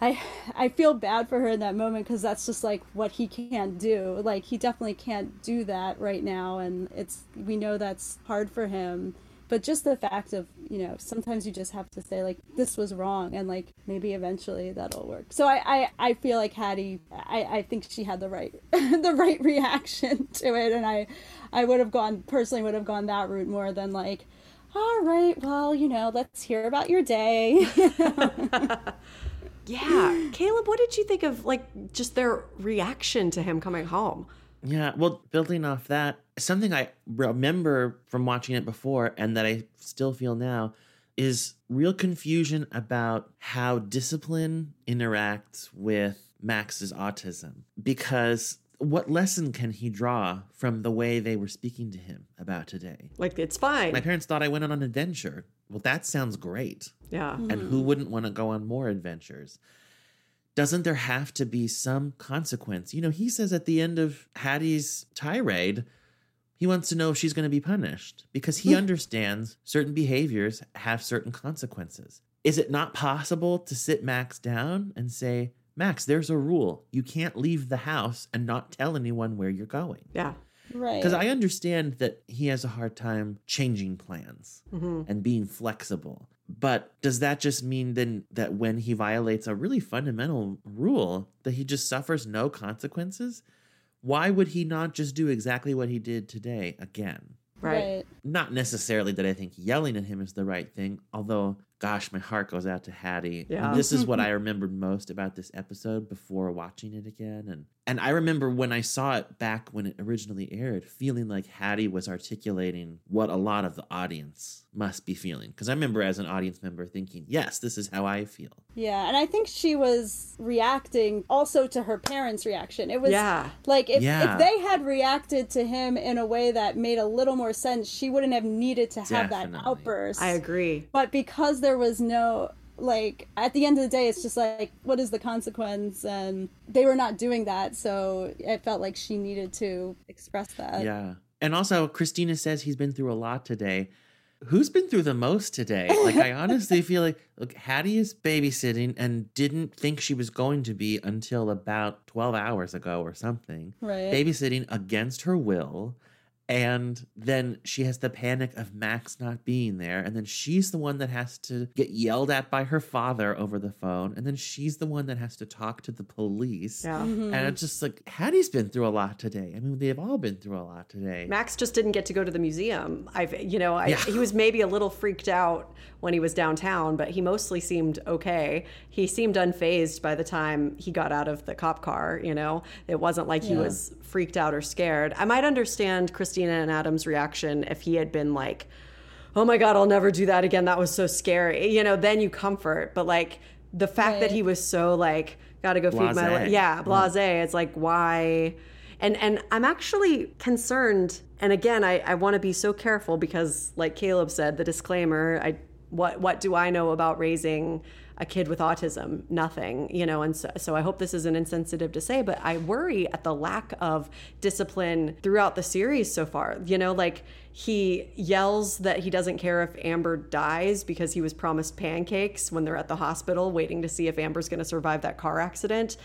I I feel bad for her in that moment because that's just like what he can't do. Like he definitely can't do that right now, and it's we know that's hard for him. But just the fact of you know sometimes you just have to say like this was wrong, and like maybe eventually that'll work. So I I, I feel like Haddie I, I think she had the right *laughs* the right reaction *laughs* to it, and I I would have gone personally would have gone that route more than like. All right, well, you know, let's hear about your day. *laughs* Yeah, Caleb, what did you think of like just their reaction to him coming home? Yeah, well, building off that, something I remember from watching it before and that I still feel now is real confusion about how discipline interacts with Max's autism. Because what lesson can he draw from the way they were speaking to him about today? Like it's fine. My parents thought I went on an adventure. Well, that sounds great. yeah. And who mm. wouldn't want to go on more adventures? Doesn't there have to be some consequence? You know, he says at the end of Haddie's tirade, he wants to know if she's going to be punished because he hmm. understands certain behaviors have certain consequences. Is it not possible to sit Max down and say, Max, there's a rule. You can't leave the house and not tell anyone where you're going? Yeah. right. Because I understand that he has a hard time changing plans mm-hmm. and being flexible. But does that just mean then that when he violates a really fundamental rule, that he just suffers no consequences? Why would he not just do exactly what he did today again? Right. Not necessarily that I think yelling at him is the right thing, although, gosh, my heart goes out to Haddie. Yeah. This is what *laughs* I remembered most about this episode before watching it again. And and I remember when I saw it back when it originally aired, feeling like Haddie was articulating what a lot of the audience must be feeling. Because I remember as an audience member thinking, yes, this is how I feel. Yeah, and I think she was reacting also to her parents' reaction. It was Yeah. like if, Yeah. if they had reacted to him in a way that made a little more sense, she wouldn't have needed to have that outburst. I agree. But because there was no like at the end of the day it's just like what is the consequence and they were not doing that so it felt like she needed to express that Yeah. And also, Christina says he's been through a lot today. who's been through the most today? Like, I honestly feel like, look, Haddie is babysitting and didn't think she was going to be until about 12 hours ago or something. Right. Babysitting against her will. And then she has the panic of Max not being there. And then she's the one that has to get yelled at by her father over the phone. And then she's the one that has to talk to the police. Yeah. Mm-hmm. And it's just like, Haddie's been through a lot today. I mean, they've all been through a lot today. Max just didn't get to go to the museum. I've, you know, I, Yeah. he was maybe a little freaked out when he was downtown, but he mostly seemed okay. He seemed unfazed by the time he got out of the cop car. You know, it wasn't like he was freaked out or scared. I might understand Christina and Adam's reaction if he had been like, "Oh my god, I'll never do that again. That was so scary." You know, then you comfort. But like the fact that he was so like, "Got to go feed my Blasé. yeah, mm. blasé." It's like why and and i'm actually concerned and again i, I want to be so careful because like caleb said the disclaimer i what what do i know about raising a kid with autism nothing you know and so, so i hope this isn't insensitive to say but i worry at the lack of discipline throughout the series so far you know like he yells that he doesn't care if amber dies because he was promised pancakes when they're at the hospital waiting to see if amber's going to survive that car accident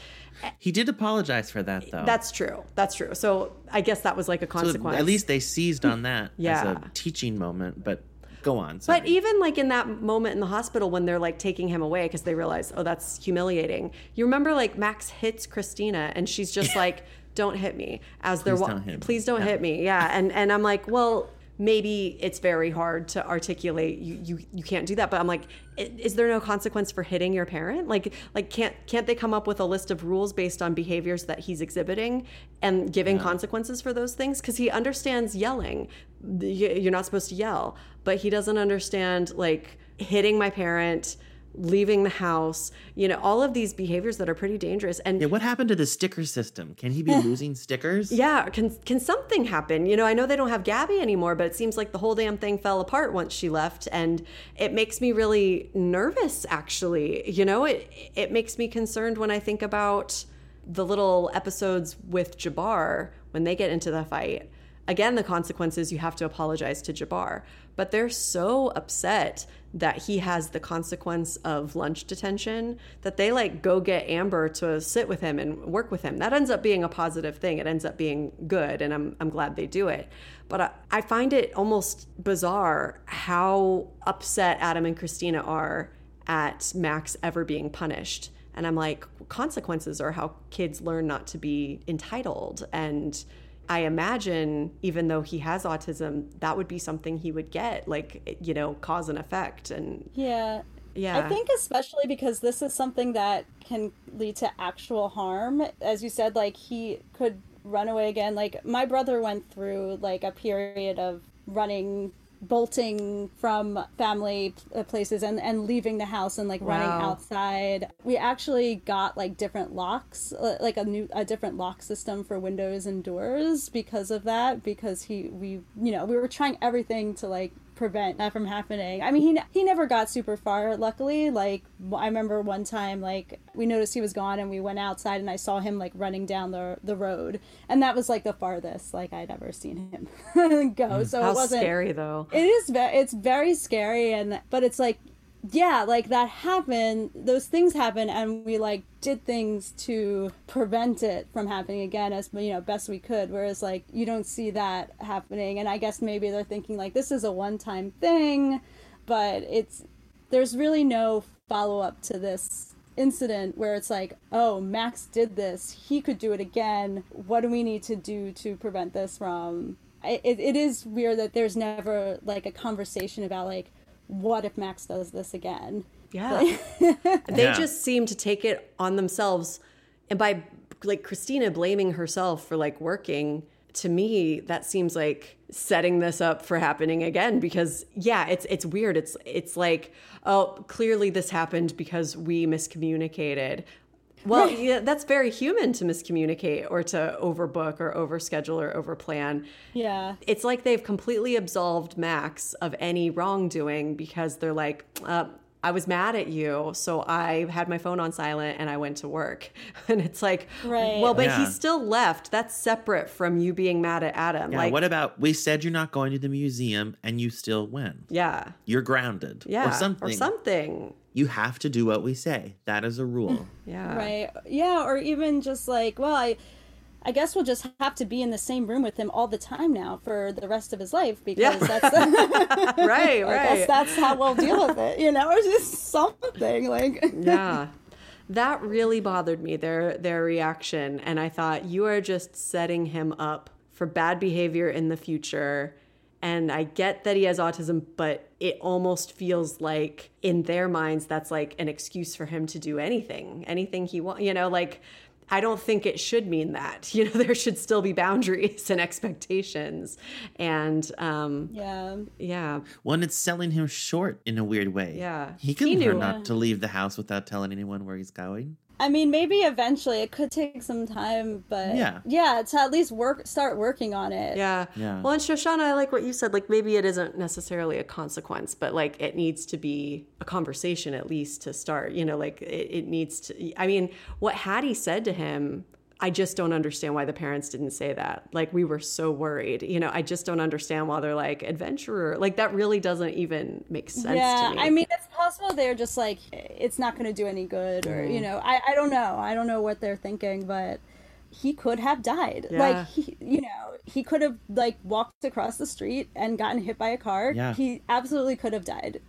He did apologize for that, though. that's true. That's true. So I guess that was like a So consequence. at least they seized on that as a teaching moment. But go on. But even like in that moment in the hospital when they're like taking him away because they realize, oh, that's humiliating. You remember like Max hits Christina and she's just *laughs* like, don't hit me as they're Please wa- don't please don't Yeah. hit me. Yeah. And and I'm like, well, maybe it's very hard to articulate you you, you can't do that but i'm like is there no consequence for hitting your parent? Like like can't can't they come up with a list of rules based on behaviors that he's exhibiting and giving consequences for those things? Because he understands yelling. You're not supposed to yell but he doesn't understand like hitting my parent leaving the house you know all of these behaviors that are pretty dangerous and yeah, what happened to the sticker system? Can he be *laughs* losing stickers? yeah, can can something happen? You know, I know they don't have Gabby anymore, but it seems like the whole damn thing fell apart once she left, and it makes me really nervous. Actually, you know, it it makes me concerned when I think about the little episodes with Jabbar when they get into the fight. Again, the consequences you have to apologize to Jabbar, but they're so upset that he has the consequence of lunch detention that they like go get Amber to sit with him and work with him. That ends up being a positive thing. It ends up being good, and I'm I'm glad they do it. But I, I find it almost bizarre how upset Adam and Christina are at Max ever being punished. And I'm like, consequences are how kids learn not to be entitled. And I imagine, even though he has autism, that would be something he would get, like, you know, cause and effect. And Yeah. yeah. I think especially because this is something that can lead to actual harm. As you said, like he could run away again. Like my brother went through like a period of running bolting from family uh, places and, and leaving the house and like running outside. We actually got like different locks uh, like a new a different lock system for windows and doors because of that because he we you know we were trying everything to like prevent that from happening. I mean, he he never got super far. Luckily, like I remember one time, like we noticed he was gone, and we went outside, and I saw him like running down the the road, and that was like the farthest like I'd ever seen him *laughs* go. Mm, so How it wasn't scary, though. It is. Ve- it's very scary, and but it's like. Yeah, like that happened. Those things happen, and we like did things to prevent it from happening again as you know best we could. Whereas like you don't see that happening, and I guess maybe they're thinking like this is a one-time thing, but it's there's really no follow-up to this incident where it's like, oh, Max did this, he could do it again. What do we need to do to prevent this from? It, it is weird that there's never like a conversation about like what if Max does this again? Yeah. *laughs* they Yeah. just seem to take it on themselves. And by like Christina blaming herself for like working, to me, that seems like setting this up for happening again because yeah, it's it's weird. It's it's like, oh, clearly this happened because we miscommunicated. Well, yeah, that's very human to miscommunicate or to overbook or overschedule or overplan. Yeah. It's like they've completely absolved Max of any wrongdoing because they're like, uh, I was mad at you, so I had my phone on silent and I went to work. *laughs* And it's like, Right. well, but he still left. That's separate from you being mad at Adam. Yeah, like, what about we said you're not going to the museum and you still went? yeah, You're grounded. yeah, Or something. or something. You have to do what we say. That is a rule. *laughs* Yeah, Right. Yeah, or even just like, well, I I guess we'll just have to be in the same room with him all the time now for the rest of his life because Yeah. that's *laughs* *laughs* right, I right. guess that's how we'll deal with it, you know, *laughs* or just something like yeah that really bothered me their their reaction and i thought you are just setting him up for bad behavior in the future and i get that he has autism but it almost feels like in their minds that's like an excuse for him to do anything anything he wants you know like I don't think it should mean that. *laughs* You know, there should still be boundaries and expectations. And um, Yeah. yeah, One, it's selling him short in a weird way. Yeah. He can He learn knew. not to leave the house without telling anyone where he's going. I mean, maybe eventually it could take some time, but Yeah. yeah, to at least work, start working on it. Yeah. Yeah. Well, and Shoshana, I like what you said. Like, maybe it isn't necessarily a consequence, but like it needs to be a conversation at least to start. You know, like it, it needs to. I mean, what Haddie said to him, I just don't understand why the parents didn't say that. Like, we were so worried. You know, I just don't understand why they're like adventurer. Like, that really doesn't even make sense yeah, to me. I mean, it's possible they're just like, it's not going to do any good, or, you mm-hmm. know, I, I don't know. I don't know what they're thinking, but he could have died. Yeah. Like, he, you know, he could have, like, walked across the street and gotten hit by a car. Yeah. He absolutely could have died.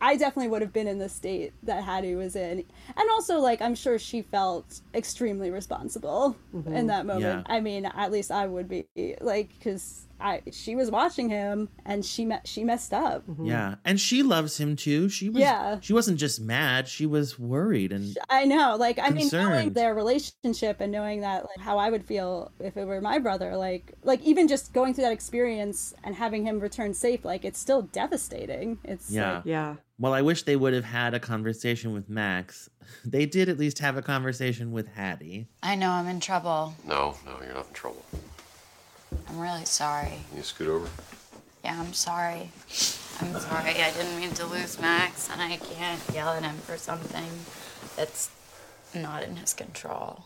I definitely would have been in the state that Haddie was in. And also, like, I'm sure she felt extremely responsible Mm-hmm. in that moment. Yeah. I mean, at least I would be, like, because I she was watching him and she me- she messed up. Mm-hmm. Yeah. And she loves him too. She was Yeah. she wasn't just mad, she was worried and I know, like I mean, knowing their relationship and knowing that, like how I would feel if it were my brother, like like even just going through that experience and having him return safe, like it's still devastating. It's Yeah. like, yeah. Well, I wish they would have had a conversation with Max. *laughs* They did at least have a conversation with Haddie. I know I'm in trouble. No, no, you're not in trouble. I'm really sorry. Can you scoot over? Yeah, I'm sorry. I'm sorry. I didn't mean to lose Max, and I can't yell at him for something that's not in his control.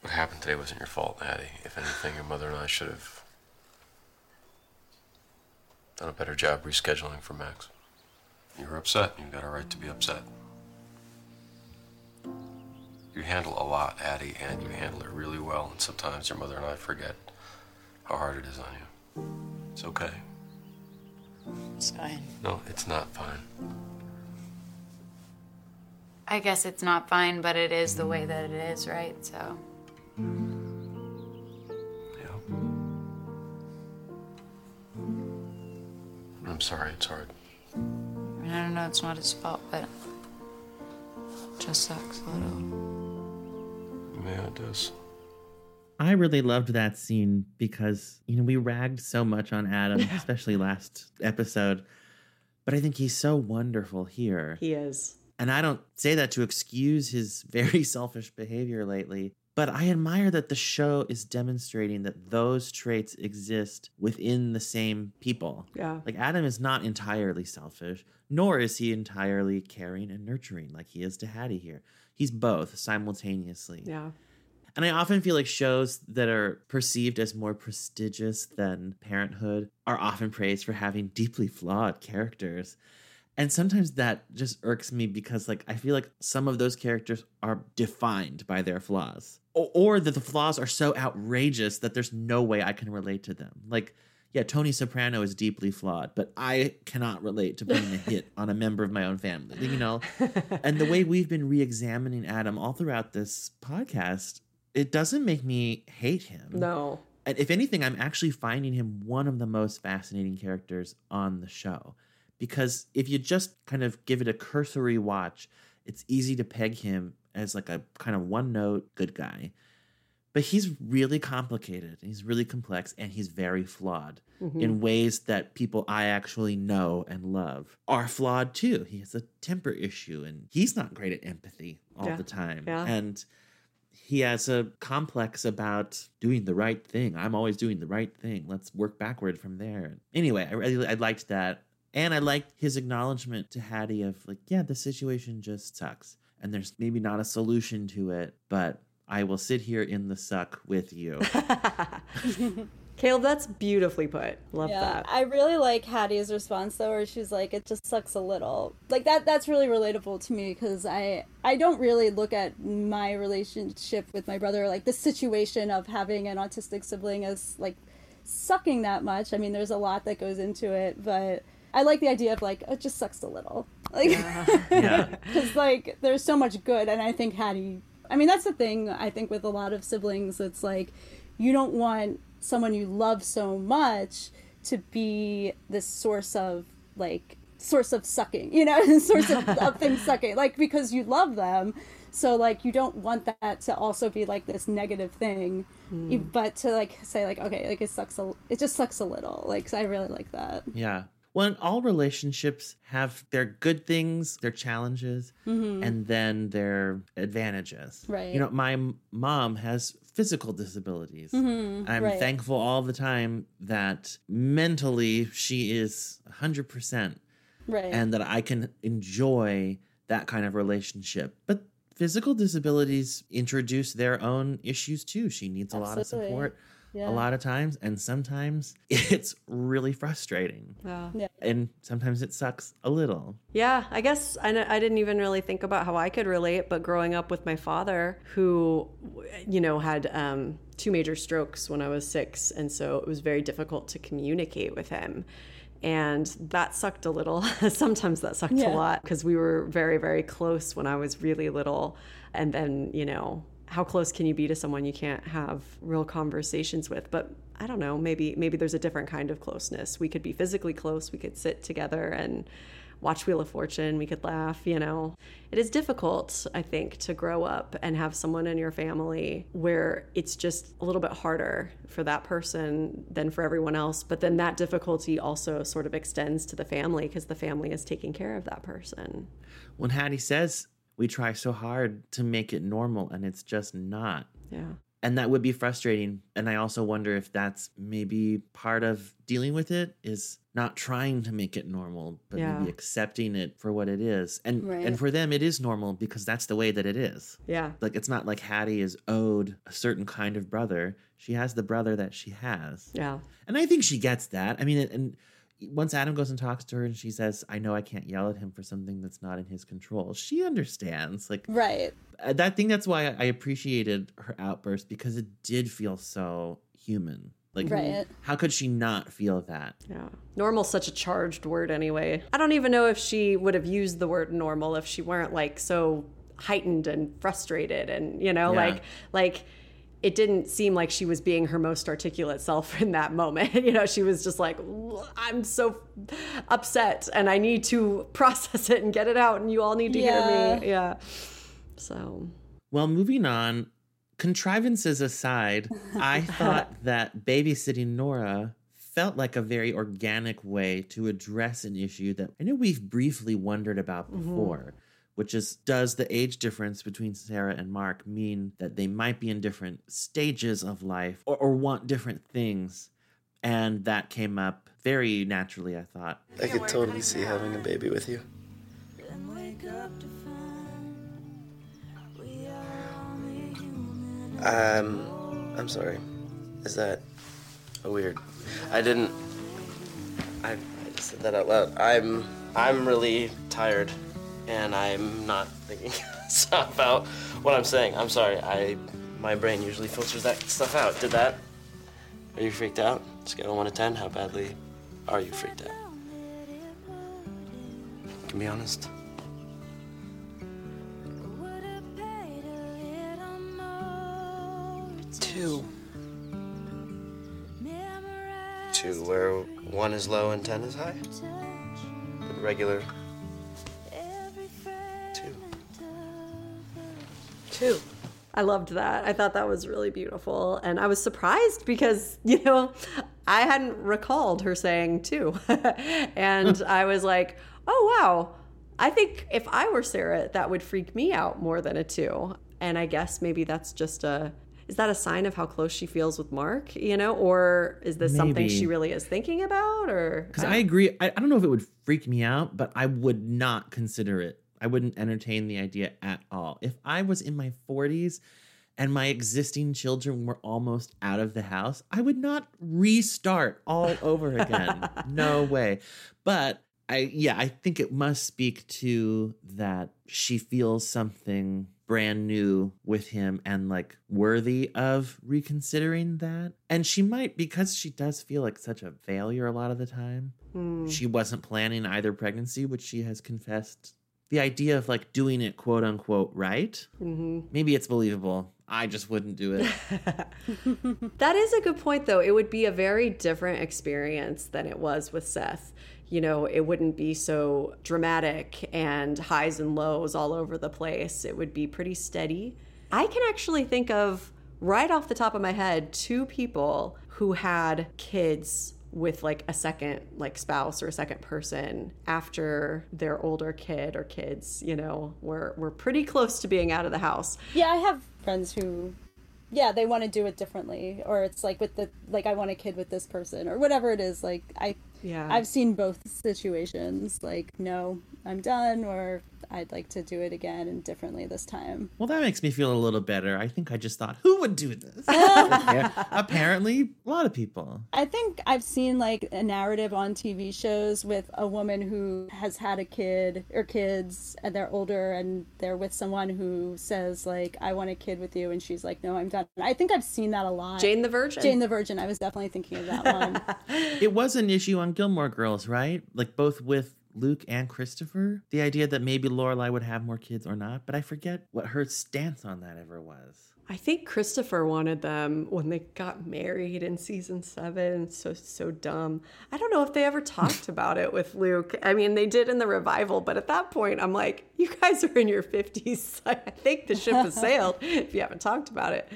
What happened today wasn't your fault, Haddie. If anything, your mother and I should have done a better job rescheduling for Max. You were upset. You've got a right to be upset. You handle a lot, Haddie, and you handle it really well. And sometimes your mother and I forget how hard it is on you. It's okay. It's fine. No, it's not fine. I guess it's not fine, but it is the way that it is, right? So. Yeah. I'm sorry. It's hard. I don't know, it's not his fault, but it just sucks a little. Yeah, it does. I really loved that scene because, you know, we ragged so much on Adam, especially last episode. But I think he's so wonderful here. He is. And I don't say that to excuse his *laughs* very selfish behavior lately, but I admire that the show is demonstrating that those traits exist within the same people. Yeah. Like Adam is not entirely selfish, nor is he entirely caring and nurturing like he is to Haddie here. He's both simultaneously. Yeah. And I often feel like shows that are perceived as more prestigious than Parenthood are often praised for having deeply flawed characters. And sometimes that just irks me because like I feel like some of those characters are defined by their flaws. Or, or that the flaws are so outrageous that there's no way I can relate to them. Like yeah, Tony Soprano is deeply flawed, but I cannot relate to putting a *laughs* hit on a member of my own family, you know? and the way *laughs* we've been re examining Adam all throughout this podcast, it doesn't make me hate him. No. And if anything, I'm actually finding him one of the most fascinating characters on the show. Because if you just kind of give it a cursory watch, it's easy to peg him as like a kind of one note good guy. But he's really complicated, he's really complex, and he's very flawed mm-hmm. in ways that people I actually know and love are flawed too. He has a temper issue and he's not great at empathy all Yeah. the time. Yeah. And he has a complex about doing the right thing. I'm always doing the right thing. Let's work backward from there. Anyway, I really I liked that. And I liked his acknowledgement to Haddie of like, yeah, the situation just sucks. And there's maybe not a solution to it, but I will sit here in the suck with you. *laughs* Caleb, that's beautifully put. Love that. I really like Haddie's response though, where she's like, "It just sucks a little." Like that. That's really relatable to me because I I don't really look at my relationship with my brother like the situation of having an autistic sibling as like sucking that much. I mean, there's a lot that goes into it, but I like the idea of like it just sucks a little, like yeah. *laughs* because like there's so much good, and I think Haddie. I mean, that's the thing. I think with a lot of siblings, it's like you don't want someone you love so much to be this source of like source of sucking, you know, *laughs* source of, of things *laughs* sucking, like because you love them. So like you don't want that to also be like this negative thing. You- but to like say like okay, like it sucks a, it just sucks a little. Like so I really like that. Yeah. Well, all relationships have their good things, their challenges, mm-hmm. and then their advantages. Right. You know, my m- mom has physical disabilities. Mm-hmm. I'm right. thankful all the time that mentally she is 100% Right. and that I can enjoy that kind of relationship. But physical disabilities introduce their own issues too. She needs a lot of support Yeah. a lot of times, and sometimes *laughs* it's really frustrating. Yeah. Yeah. And sometimes it sucks a little. Yeah, I guess I didn't even really think about how I could relate, but growing up with my father, who, you know, had um, two major strokes when I was six, and so it was very difficult to communicate with him. And that sucked a little. *laughs* Sometimes that sucked Yeah. a lot because we were very, very close when I was really little. And then, you know, how close can you be to someone you can't have real conversations with? But I don't know, maybe maybe there's a different kind of closeness. We could be physically close, we could sit together and watch Wheel of Fortune, we could laugh, you know. It is difficult, I think, to grow up and have someone in your family where it's just a little bit harder for that person than for everyone else. But then that difficulty also sort of extends to the family because the family is taking care of that person. When Haddie says we try so hard to make it normal and it's just not. Yeah. And that would be frustrating. And I also wonder if that's maybe part of dealing with it is not trying to make it normal, but Yeah. maybe accepting it for what it is. And Right. and for them it is normal because that's the way that it is. Yeah. Like it's not like Haddie is owed a certain kind of brother. She has the brother that she has. Yeah. And I think she gets that. I mean, and once Adam goes and talks to her and she says, I know I can't yell at him for something that's not in his control, she understands. Like, Right. I I think that's why I appreciated her outburst because it did feel so human. Like, Right. how could she not feel that? Yeah. Normal's such a charged word anyway. I don't even know if she would have used the word normal if she weren't like so heightened and frustrated and you know, Yeah. like like it didn't seem like she was being her most articulate self in that moment. *laughs* you know, she was just like, I'm so upset and I need to *laughs* process it and get it out and you all need to hear me. Yeah. So Well, moving on, contrivances aside, *laughs* I thought that babysitting Nora felt like a very organic way to address an issue that I know we've briefly wondered about mm-hmm. before, which is does the age difference between Sarah and Mark mean that they might be in different stages of life or, or want different things? And that came up very naturally, I thought. I could totally see having a baby with you. Um, I'm sorry. Is that a weird? I didn't. I, I just said that out loud. I'm I'm really tired, and I'm not thinking *laughs* about what I'm saying. I'm sorry. I my brain usually filters that stuff out. Did that? Are you freaked out? Scale of one to ten. How badly are you freaked out? Can be honest. Two. Two, where one is low and ten is high? The regular. Two. I loved that. I thought that was really beautiful. And I was surprised because, *laughs* you know, I hadn't recalled her saying two. *laughs* and *laughs* I was like, oh, wow. I think if I were Sarah, that would freak me out more than a two. And I guess maybe that's just a. is that a sign of how close she feels with Mark, you know, or is this something she really is thinking about or Because I agree. I, I don't know if it would freak me out, but I would not consider it. I wouldn't entertain the idea at all. If I was in my 40s and my existing children were almost out of the house, I would not restart all over again. *laughs* no way. But I, yeah, I think it must speak to that she feels something brand new with him and like worthy of reconsidering that. And she might, because she does feel like such a failure a lot of the time. Hmm. She wasn't planning either pregnancy, which she has confessed. The idea of like doing it quote unquote right, hmm maybe it's believable. I just wouldn't do it. *laughs* That is a good point, though. It would be a very different experience than it was with Seth. You know, it wouldn't be so dramatic and highs and lows all over the place. It would be pretty steady. I can actually think of, right off the top of my head, two people who had kids with like a second like spouse or a second person after their older kid or kids you know were were pretty close to being out of the house Yeah, I have friends who, yeah, they want to do it differently, or it's like with the like I want a kid with this person or whatever it is. Like I, Yeah. I've seen both situations. Like no, I'm done, or I'd like to do it again and differently this time. Well, that makes me feel a little better. I think I just thought, who would do this? *laughs* *laughs* Apparently, a lot of people. I think I've seen like a narrative on TV shows with a woman who has had a kid or kids and they're older and they're with someone who says like I want a kid with you and she's like no I'm done. I think I've seen that a lot. Jane the Virgin. Jane the Virgin. I was definitely thinking of that one. *laughs* It was an issue on Gilmore Girls, right? Like both with Luke and Christopher. The idea that maybe Lorelai would have more kids or not, but I forget what her stance on that ever was. I think Christopher wanted them when they got married in season seven. So so dumb. I don't know if they ever *laughs* talked about it with Luke. I mean, they did in the revival, but at that point, I'm like, you guys are in your fifties. *laughs* I think the ship has *laughs* sailed if you haven't talked about it.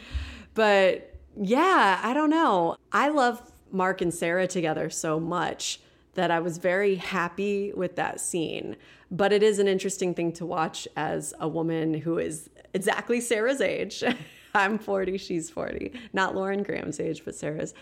But yeah, I don't know. I love Mark and Sarah together so much that I was very happy with that scene. But it is an interesting thing to watch as a woman who is exactly Sarah's age. *laughs* I'm 40, she's 40. Not Lauren Graham's age, but Sarah's,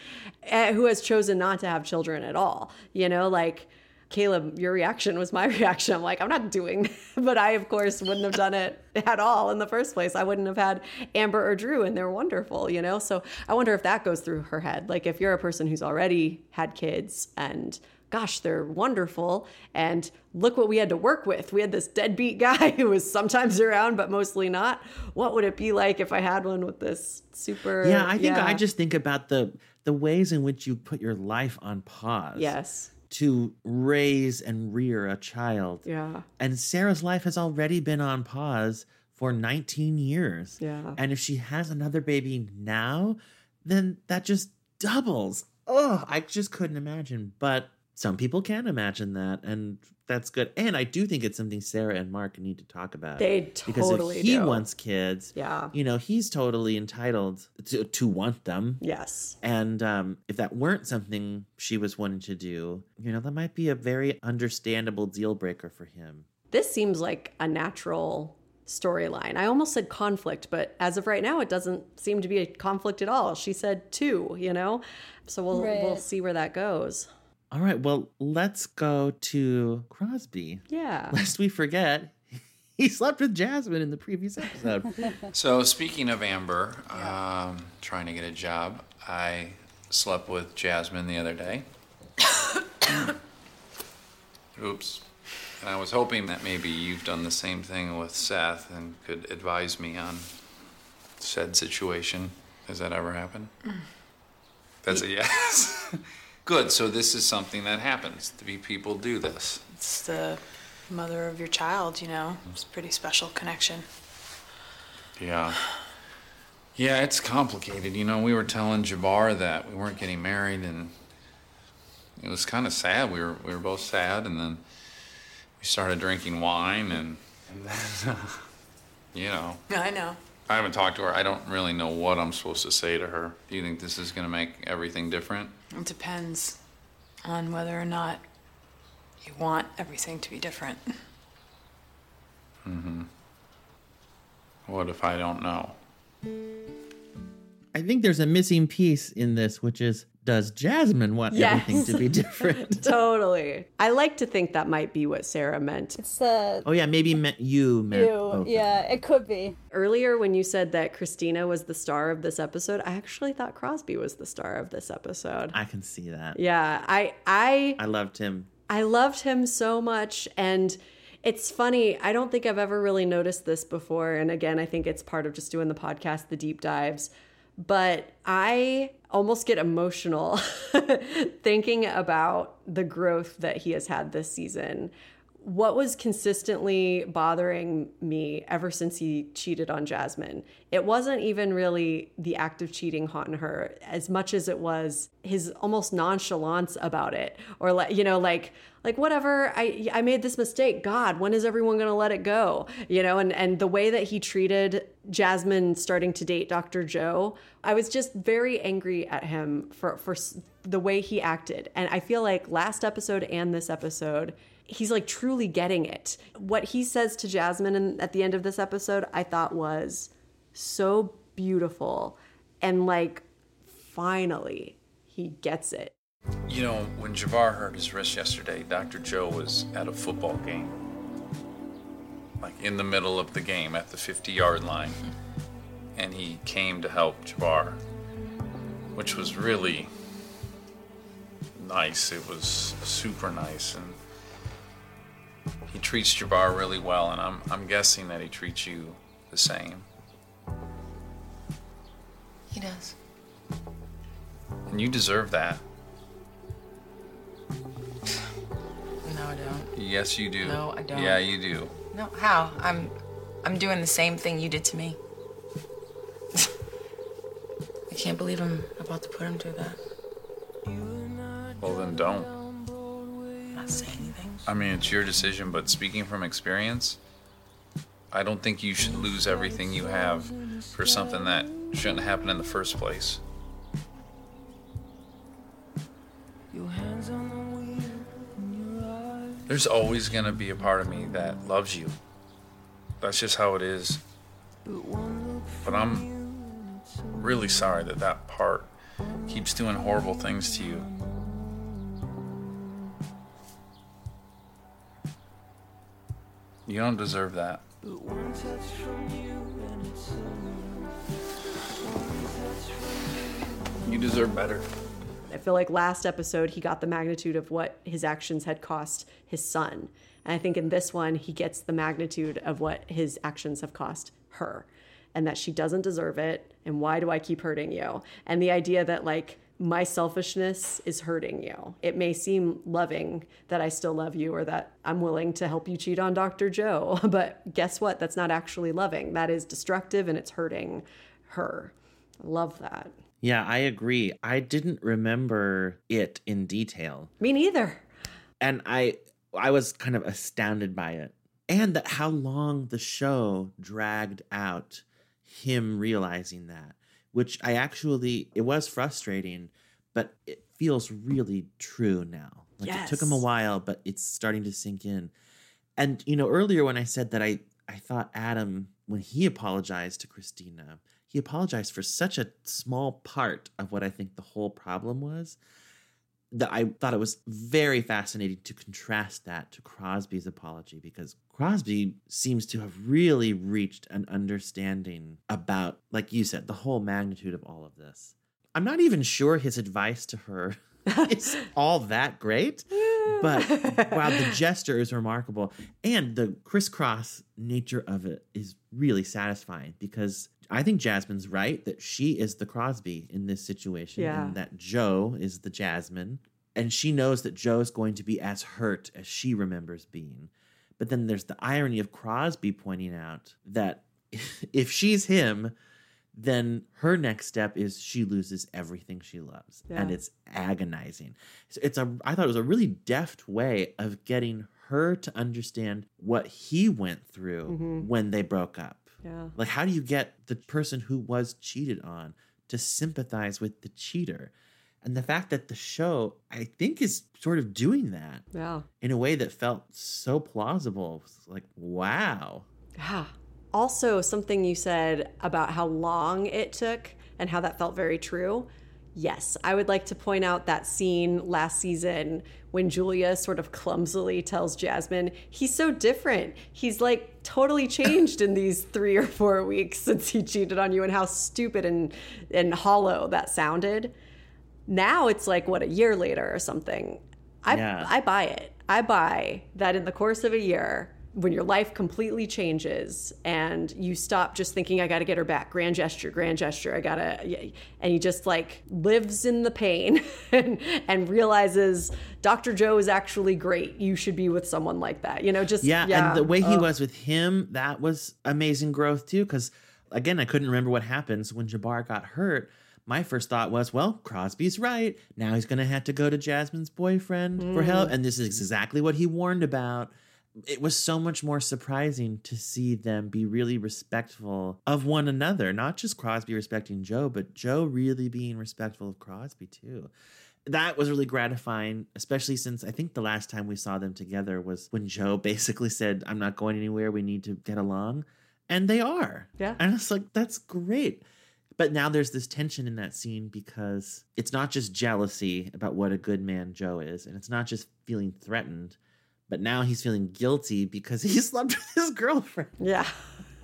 eh, who has chosen not to have children at all. You know, like Caleb, your reaction was my *laughs* reaction. I'm like, I'm not doing, *laughs* but I, of course, wouldn't have done it at all in the first place. I wouldn't have had Amber or Drew, and they're wonderful, you know? So I wonder if that goes through her head. Like, if you're a person who's already had kids and gosh, they're wonderful. And look what we had to work with. We had this deadbeat guy *laughs* who was sometimes around, but mostly not. What would it be like if I had one with this super? Yeah, I think yeah. I just think about the the ways in which you put your life on pause. Yes. To raise and rear a child. Yeah. And Sarah's life has already been on pause for 19 years. Yeah. And if she has another baby now, then that just doubles. Oh, I just couldn't imagine. But some people can imagine that, and that's good. And I do think it's something Sarah and Mark need to talk about. They totally because if he do. wants kids, Yeah. you know, he's totally entitled to to want them. Yes. And um, if that weren't something she was wanting to do, you know, that might be a very understandable deal breaker for him. This seems like a natural storyline. I almost said conflict, but as of right now, it doesn't seem to be a conflict at all. She said two, you know? So we'll we'll see where that goes. All right, well, let's go to Crosby. Yeah. Lest we forget, *laughs* he slept with Jasmine in the previous episode. *laughs* So speaking of Amber, um, trying to get a job, I slept with Jasmine the other day. *coughs* Oops. And I was hoping that maybe you've done the same thing with Seth and could advise me on said situation. Has that ever happened? That's a yes. *laughs* Good. So this is something that happens. To be people do this. It's the mother of your child, you know. It's a pretty special connection. Yeah. Yeah, it's complicated. You know, we were telling Jabbar that we weren't getting married, and it was kind of sad. We were we were both sad, and then we started drinking wine, and, and then, *laughs* you know, *laughs* I know. I haven't talked to her. I don't really know what I'm supposed to say to her. Do you think this is going to make everything different? It depends on whether or not you want everything to be different. Mm-hmm. What if I don't know? Think there's a missing piece in this, which is does Jasmine want Yes. everything to be *laughs* different? *laughs* totally. I like to think that might be what Sarah meant. It's uh, oh yeah, maybe meant you meant you. both Yeah, it could be. Earlier, when you said that Christina was the star of this episode, I actually thought Crosby was the star of this episode. I can see that. Yeah, I I I loved him. I loved him so much and it's funny, I don't think I've ever really noticed this before and again, I think it's part of just doing the podcast, the deep dives, but I almost get emotional *laughs* thinking about the growth that he has had this season. What was consistently bothering me ever since he cheated on Jasmine? It wasn't even really the act of cheating on her as much as it was his almost nonchalance about it or like you know like like whatever I I made this mistake god when is everyone going to let it go you know and and the way that he treated Jasmine starting to date Dr. Joe I was just very angry at him for for the way he acted and I feel like last episode and this episode he's like truly getting it what he says to Jasmine in, at the end of this episode I thought was so beautiful and like finally he gets it You know, when Jabbar hurt his wrist yesterday, Dr. Joe was at a football game. Like in the middle of the game at the 50 yard line. And he came to help Jabbar, which was really nice. It was super nice. And he treats Jabbar really well. And I'm, I'm guessing that he treats you the same. He does. And you deserve that. No, I don't. Yes, you do. No, I don't. Yeah, you do. No, how? I'm I'm doing the same thing you did to me. *laughs* I can't believe I'm about to put him through that. Well, then don't. I'm not saying anything. I mean, it's your decision, but speaking from experience, I don't think you should lose everything you have for something that shouldn't happen in the first place. There's always going to be a part of me that loves you. That's just how it is. But I'm really sorry that that part keeps doing horrible things to you. You don't deserve that. You deserve better. I feel like last episode he got the magnitude of what his actions had cost his son. And I think in this one he gets the magnitude of what his actions have cost her and that she doesn't deserve it and why do I keep hurting you? And the idea that like my selfishness is hurting you. It may seem loving that I still love you or that I'm willing to help you cheat on Dr. Joe, *laughs* but guess what? That's not actually loving. That is destructive and it's hurting her. I love that. Yeah, I agree. I didn't remember it in detail. Me neither. And I I was kind of astounded by it. And that how long the show dragged out him realizing that, which I actually it was frustrating, but it feels really true now. Like it took him a while, but it's starting to sink in. And you know, earlier when I said that I I thought Adam when he apologized to Christina, he apologized for such a small part of what I think the whole problem was that I thought it was very fascinating to contrast that to Crosby's apology because Crosby seems to have really reached an understanding about, like you said, the whole magnitude of all of this. I'm not even sure his advice to her *laughs* is all that great, but wow, the *laughs* gesture is remarkable. And the crisscross nature of it is really satisfying because I think Jasmine's right that she is the Crosby in this situation Yeah. and that Joe is the Jasmine. And she knows that Joe's going to be as hurt as she remembers being. But then there's the irony of Crosby pointing out that *laughs* if she's him, then her next step is she loses everything she loves. And it's agonizing. So it's a I thought it was a really deft way of getting her to understand what he went through Mhm. when they broke up. Yeah. Like, how do you get the person who was cheated on to sympathize with the cheater? And the fact that the show, I think, is sort of doing that Yeah. in a way that felt so plausible. Like, wow. Yeah. Also, something you said about how long it took and how that felt very true. Yes, I would like to point out that scene last season when Julia sort of clumsily tells Jasmine, he's so different. He's like totally changed in these three or four weeks since he cheated on you, and how stupid and, and hollow that sounded. Now it's like, what, a year later or something. I, Yeah. I buy it. I buy that in the course of a year, when your life completely changes and you stop just thinking, I got to get her back, grand gesture, grand gesture, I got to, and he just like lives in the pain *laughs* and, and realizes Dr. Joe is actually great. You should be with someone like that. You know, just, Yeah, yeah. and the way he was with him, that was amazing growth too. Because again, I couldn't remember what happens when Jabbar got hurt. My first thought was, well, Crosby's right. Now he's going to have to go to Jasmine's boyfriend for Mm. help. And this is exactly what he warned about. It was so much more surprising to see them be really respectful of one another, not just Crosby respecting Joe, but Joe really being respectful of Crosby too that was really gratifying, especially since I think the last time we saw them together was when Joe basically said, I'm not going anywhere. We need to get along. And they are. Yeah. And it's like, that's great. But now there's this tension in that scene because it's not just jealousy about what a good man Joe is, and it's not just feeling threatened, but now he's feeling guilty because he *laughs* slept with his girlfriend. Yeah.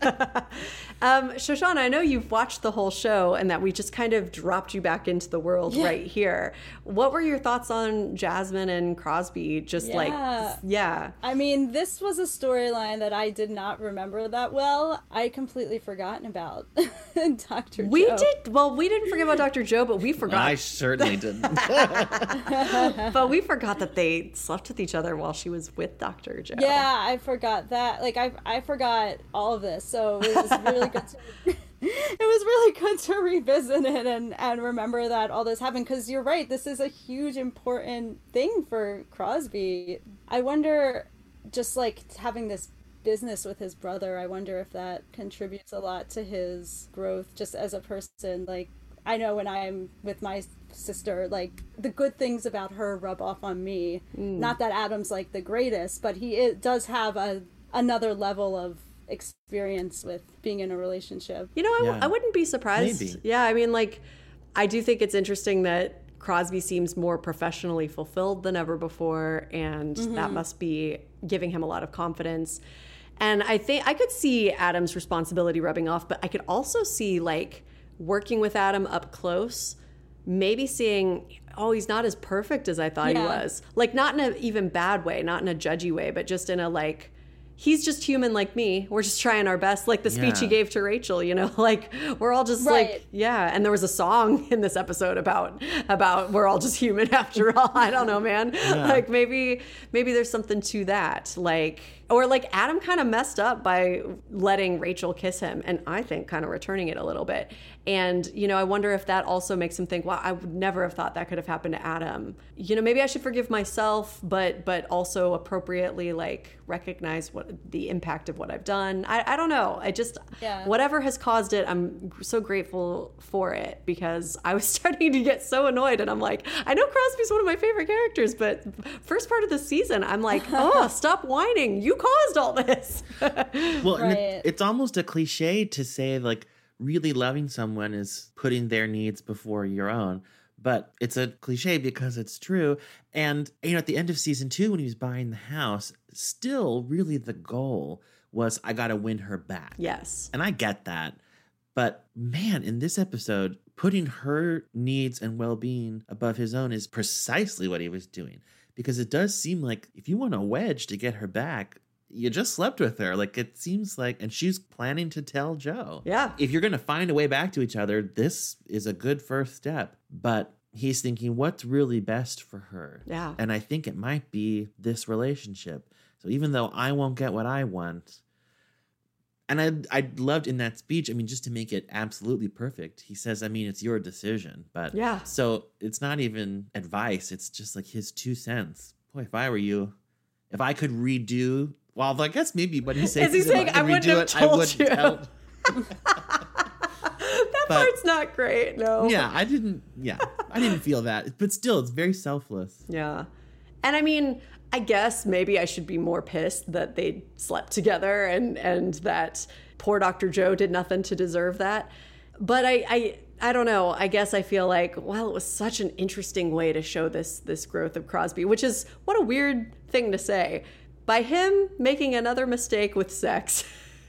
*laughs* um, Shoshana, I know you've watched the whole show and that we just kind of dropped you back into the world Yeah. right here. What were your thoughts on Jasmine and Crosby? Just like, Yeah. yeah. I mean, this was a storyline that I did not remember that well. I completely forgotten about *laughs* Dr. Joe. We Joe. did, well, we didn't forget about Dr. Joe, but we forgot. I certainly didn't. *laughs* but we forgot that they slept with each other while she was with Dr. Joe. Yeah, I forgot that. Like I I forgot all of this. So it was really good to *laughs* *laughs* it was really good to revisit it and and remember that all this happened cuz you're right. This is a huge important thing for Crosby. I wonder just like having this business with his brother, I wonder if that contributes a lot to his growth just as a person like I know when I'm with my sister, like the good things about her rub off on me. Mm. Not that Adam's like the greatest, but he does have a another level of experience with being in a relationship. You know, I, w- Yeah. I wouldn't be surprised. Maybe. Yeah, I mean, like, I do think it's interesting that Crosby seems more professionally fulfilled than ever before, and that Mhm. must be giving him a lot of confidence. And I think I could see Adam's responsibility rubbing off, but I could also see like working with Adam up close, maybe seeing, oh, he's not as perfect as I thought he was. Like, not in an even bad way, not in a judgy way, but just in a like, he's just human like me. We're just trying our best. Like the speech he gave to Rachel, you know, *laughs* like we're all just Right. like, yeah. And there was a song *laughs* in this episode about about we're all just human *laughs* after all. I don't know, man. Yeah. Like maybe maybe there's something to that. Like or like Adam kind of messed up by letting Rachel kiss him, and I think kind of returning it a little bit. And you know, I wonder if that also makes him think, wow, I would never have thought that could have happened to Adam. You know, maybe I should forgive myself, but but also appropriately like recognize what the impact of what I've done. I, I don't know. I just Yeah. whatever has caused it, I'm so grateful for it because I was *laughs* starting to get so annoyed, and I'm like, I know Crosby's one of my favorite characters, but first part of the season, I'm like, *laughs* oh, stop whining. You caused all this. *laughs* Well, Right. it, it's almost a cliche to say like really loving someone is putting their needs before your own. But it's a cliche because it's true. And you know, at the end of season two, when he was buying the house, still really the goal was I gotta win her back. Yes. And I get that. But man, in this episode, putting her needs and well being above his own is precisely what he was doing. Because it does seem like if you want a wedge to get her back, you just slept with her. Like it seems like, and she's planning to tell Joe. Yeah. If you're going to find a way back to each other, this is a good first step. But he's thinking, what's really best for her? Yeah. And I think it might be this relationship. So even though I won't get what I want, and I I loved in that speech. I mean, just to make it absolutely perfect, he says, "I mean, it's your decision." But Yeah. so it's not even advice. It's just like his two cents. Boy, if I were you, if I could redo, well, I guess maybe what he's saying Is he if I saying, "I wouldn't have it, told I would you"? tell- *laughs* *laughs* that But- part's not great. No. Yeah, I didn't. Yeah, I didn't feel that. But still, it's very selfless. Yeah. And I mean, I guess maybe I should be more pissed that they slept together and and that poor Dr. Joe did nothing to deserve that. But I I I don't know. I guess I feel like, well, it was such an interesting way to show this this growth of Crosby, which is what a weird thing to say. By him making another mistake with sex,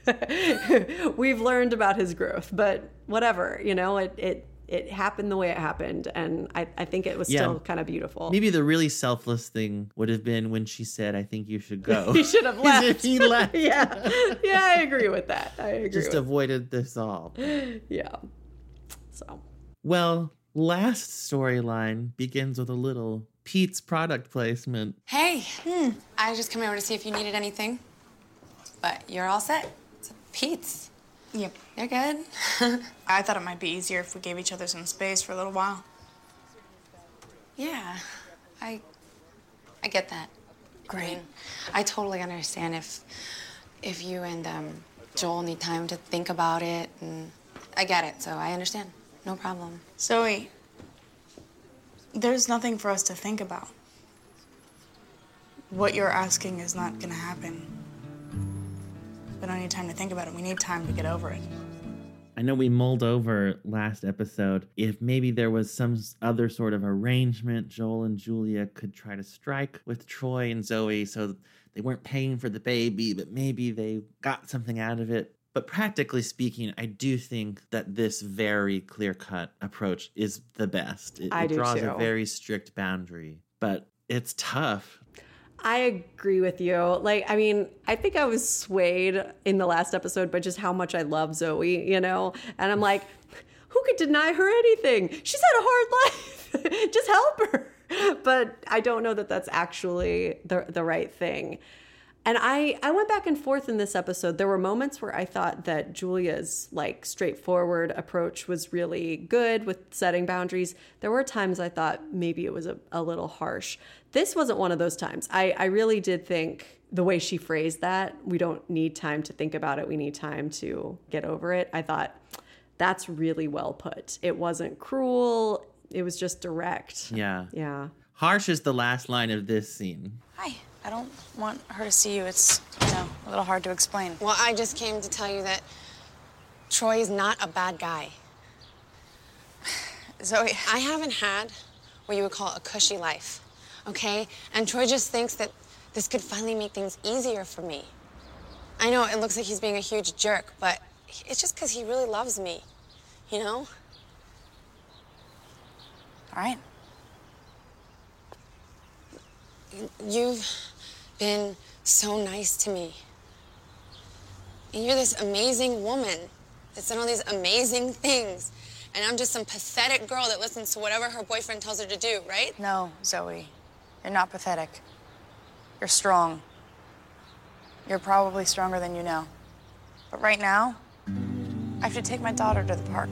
*laughs* we've learned about his growth. But whatever, you know, it it it happened the way it happened, and I, I think it was Yeah. still kind of beautiful. Maybe the really selfless thing would have been when she said, I think you should go. *laughs* he should have *laughs* left. he left. yeah, yeah, I agree with that. I agree. Just avoided this all. yeah. So Well, last storyline begins with a little Peet's product placement. Hey, I just came over to see if you needed anything. But you're all set. It's Peet's. Yep. You're good. *laughs* I thought it might be easier if we gave each other some space for a little while. Yeah, I I get that. Great. I totally understand if if you and um, Joel need time to think about it, and I get it. So I understand. No problem. Zoe, there's nothing for us to think about. What you're asking is not gonna happen. We don't need time to think about it. We need time to get over it. I know we mulled over last episode if maybe there was some other sort of arrangement Joel and Julia could try to strike with Troy and Zoe so they weren't paying for the baby, but maybe they got something out of it. But practically speaking, I do think that this very clear cut approach is the best. It, it draws too. a very strict boundary, but it's tough. I agree with you. Like, I mean, I think I was swayed in the last episode by just how much I love Zoe, you know? And I'm like, who could deny her anything? She's had a hard *laughs* life. just help her. But I don't know that that's actually the, the right thing. And I, I went back and forth in this episode. There were moments where I thought that Julia's like straightforward approach was really good with setting boundaries. There were times I thought maybe it was a, a little harsh. This wasn't one of those times. I, I really did think the way she phrased that, we don't need time to think about it. We need time to get over it. I thought that's really well put. It wasn't cruel. It was just direct. Yeah. Yeah. Harsh is the last line of this scene. Hi. I don't want her to see you. It's, you know, a little hard to explain. Well, I just came to tell you that Troy is not a bad guy. *sighs* Zoe. I haven't had what you would call a cushy life, okay? And Troy just thinks that this could finally make things easier for me. I know it looks like he's being a huge jerk, but it's just because he really loves me, you know? All right. You've been so nice to me. And you're this amazing woman that's done all these amazing things. And I'm just some pathetic girl that listens to whatever her boyfriend tells her to do, right? No, Zoe. You're not pathetic. You're strong. You're probably stronger than you know. But right now, I have to take my daughter to the park.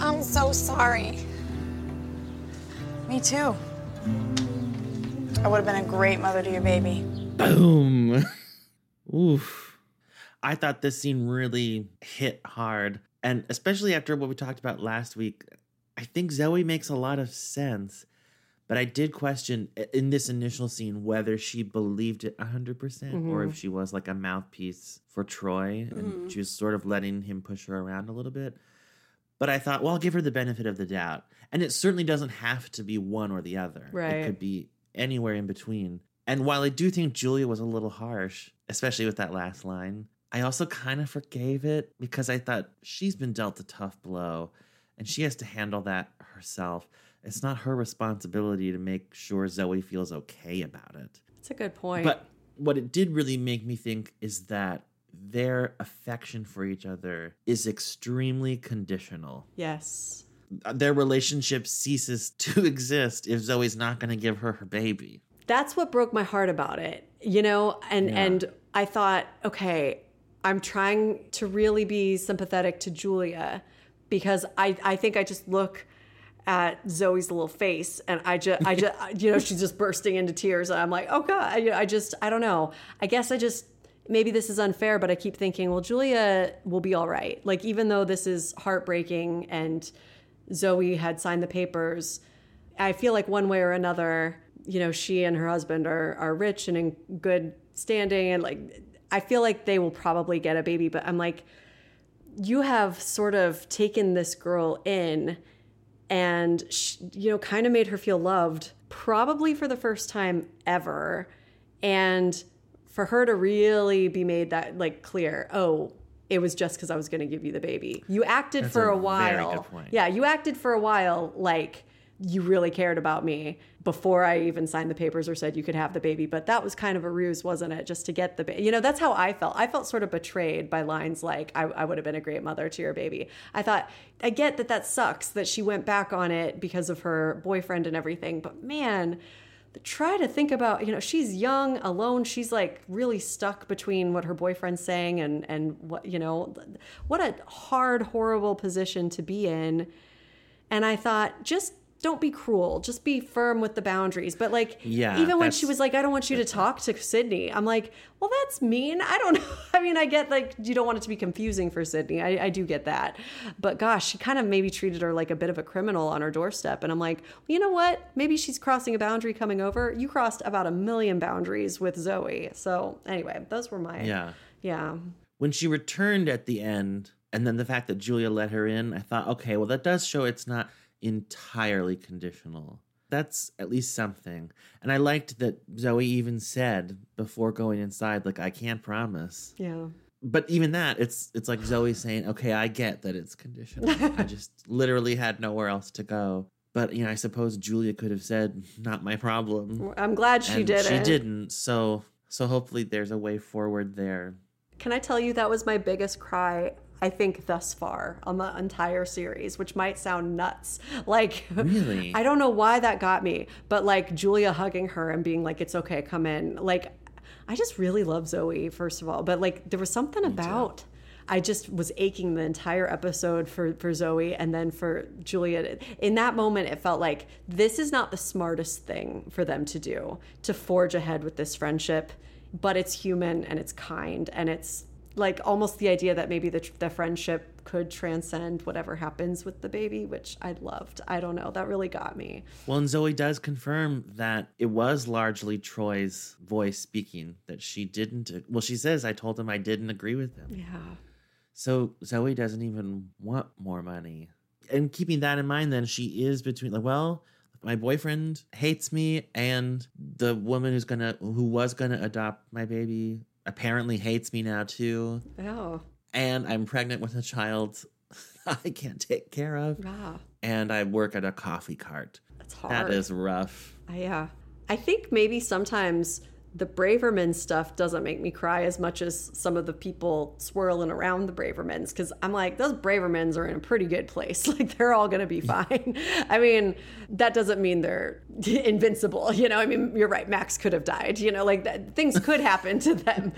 I'm so sorry. Me too. I would have been a great mother to your baby. Boom. *laughs* Oof. I thought this scene really hit hard. And especially after what we talked about last week, I think Zoe makes a lot of sense. But I did question in this initial scene whether she believed it 100% or if she was like a mouthpiece for Troy and Mhm. she was sort of letting him push her around a little bit. But I thought, well, I'll give her the benefit of the doubt. And it certainly doesn't have to be one or the other. Right. It could be anywhere in between. And while I do think Julia was a little harsh, especially with that last line, I also kind of forgave it because I thought she's been dealt a tough blow and she has to handle that herself. It's not her responsibility to make sure Zoe feels okay about it. It's a good point. But what it did really make me think is that their affection for each other is extremely conditional. yes. Their relationship ceases *laughs* to exist if Zoe's not going to give her her baby. that's what broke my heart about it you know and Yeah. and i thought okay i'm trying to really be sympathetic to julia because i i think i just look at zoe's little face and i just i just *laughs* you know she's just bursting into tears and i'm like oh god I, I just i don't know i guess i just maybe this is unfair but i keep thinking well julia will be all right like even though this is heartbreaking and zoe had signed the papers I feel like one way or another, you know, she and her husband are are rich and in good standing, and like I feel like they will probably get a baby. But I'm like, you have sort of taken this girl in and sh- you know kind of made her feel loved probably for the first time ever and for her to really be made that like clear oh it was just because i was going to give you the baby you acted That's for a a, very while good point. yeah you acted for a while like you really cared about me before I even signed the papers or said you could have the baby. But that was kind of a ruse, wasn't it? Just to get the baby. You know, that's how I felt. I felt sort of betrayed by lines like, I, I would have been a great mother to your baby. I thought, I get that that sucks that she went back on it because of her boyfriend and everything. But man, try to think about you know she's young alone she's like really stuck between what her boyfriend's saying and and what you know what a hard horrible position to be in. And i thought just don't be cruel just be firm with the boundaries. But like Yeah, even when she was like i don't want you to talk to sydney i'm like well that's mean. I don't *laughs* know. I mean i get like you don't want it to be confusing for sydney. I, I do get that. But gosh she kind of maybe treated her like a bit of a criminal on her doorstep. And i'm like well, you know what? Maybe she's crossing a boundary coming over. You crossed about a million boundaries with zoe. So anyway those were my Yeah. yeah. When she returned at the end, and then the fact that Julia let her in, I thought, okay, well, that does show it's not entirely conditional. That's at least something. And I liked that Zoe even said before going inside, like, I can't promise. yeah But even that, it's it's like Zoe saying, okay, I get that it's conditional. I *laughs* just literally had nowhere else to go. But you know, I suppose Julia could have said, "Not my problem." i'm glad she And didn't She didn't. So so hopefully there's a way forward there. Can I tell you that was my biggest cry, I think, thus far on the entire series, which might sound nuts. *laughs* Like, Really? I don't know why that got me, but like Julia hugging her and being like, it's okay, come in. Like, I just really love Zoe, first of all, but like, there was something about. I just was aching the entire episode for, for Zoe and then for Julia. In that moment, it felt like this is not the smartest thing for them to do to forge ahead with this friendship, but it's human and it's kind and it's like almost the idea that maybe the, the friendship could transcend whatever happens with the baby, which I loved. I don't know. That really got me. Well, and Zoe does confirm that it was largely Troy's voice speaking, that she didn't. Well, she says, I told him I didn't agree with him. Yeah. So Zoe doesn't even want more money. And keeping that in mind, then she is between, like, well, my boyfriend hates me, and the woman who's gonna, who was gonna adopt my baby, apparently hates me now too. Oh. And I'm pregnant with a child *laughs* I can't take care of. Wow. And I work at a coffee cart. That's hard. is rough. Yeah. Uh, I think maybe sometimes the Braverman stuff doesn't make me cry as much as some of the people swirling around the Bravermans because I'm like, those Bravermans are in a pretty good place. *laughs* Like, they're all going to be mm. fine. *laughs* I mean, that doesn't mean they're *laughs* invincible. You know, I mean, you're right. Max could have died, you know, like that, things could happen to them.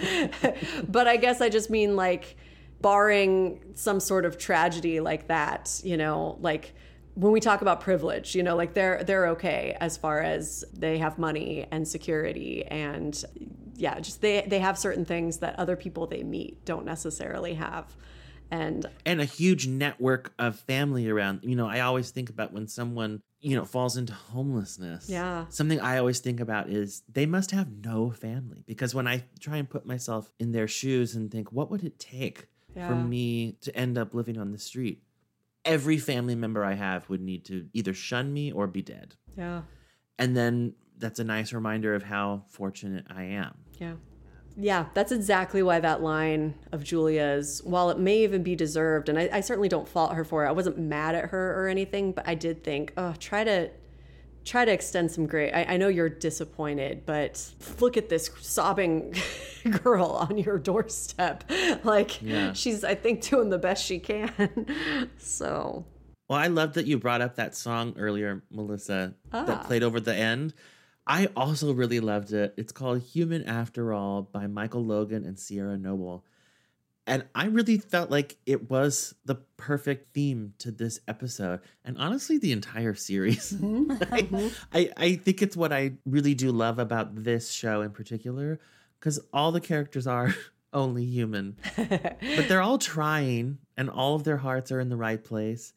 but I guess I just mean like, barring some sort of tragedy like that, you know, like when we talk about privilege, you know, like they're they're okay as far as they have money and security and yeah, just they they have certain things that other people they meet don't necessarily have. And and a huge network of family around. You know, I always think about when someone, you know, falls into homelessness. Yeah. Something I always think about is they must have no family because when I try and put myself in their shoes and think, what would it take for me to end up living on the street? Every family member I have would need to either shun me or be dead. yeah, And then that's a nice reminder of how fortunate I am. yeah. Yeah, that's exactly why that line of Julia's, while it may even be deserved, and I, I certainly don't fault her for it. I wasn't mad at her or anything, but I did think, oh, try to try to extend some grace. I, I know you're disappointed, but look at this sobbing *laughs* girl on your doorstep. *laughs* Like Yeah. she's, I think, doing the best she can. *laughs* so Well, I love that you brought up that song earlier, Melissa, Ah. that played over the end. I also really loved it. It's called Human After All by Michael Logan and Sierra Noble. And I really felt like it was the perfect theme to this episode. And honestly, the entire series. *laughs* Mm-hmm. I, mm-hmm. I, I think it's what I really do love about this show in particular, because all the characters are *laughs* only human but they're all trying and all of their hearts are in the right place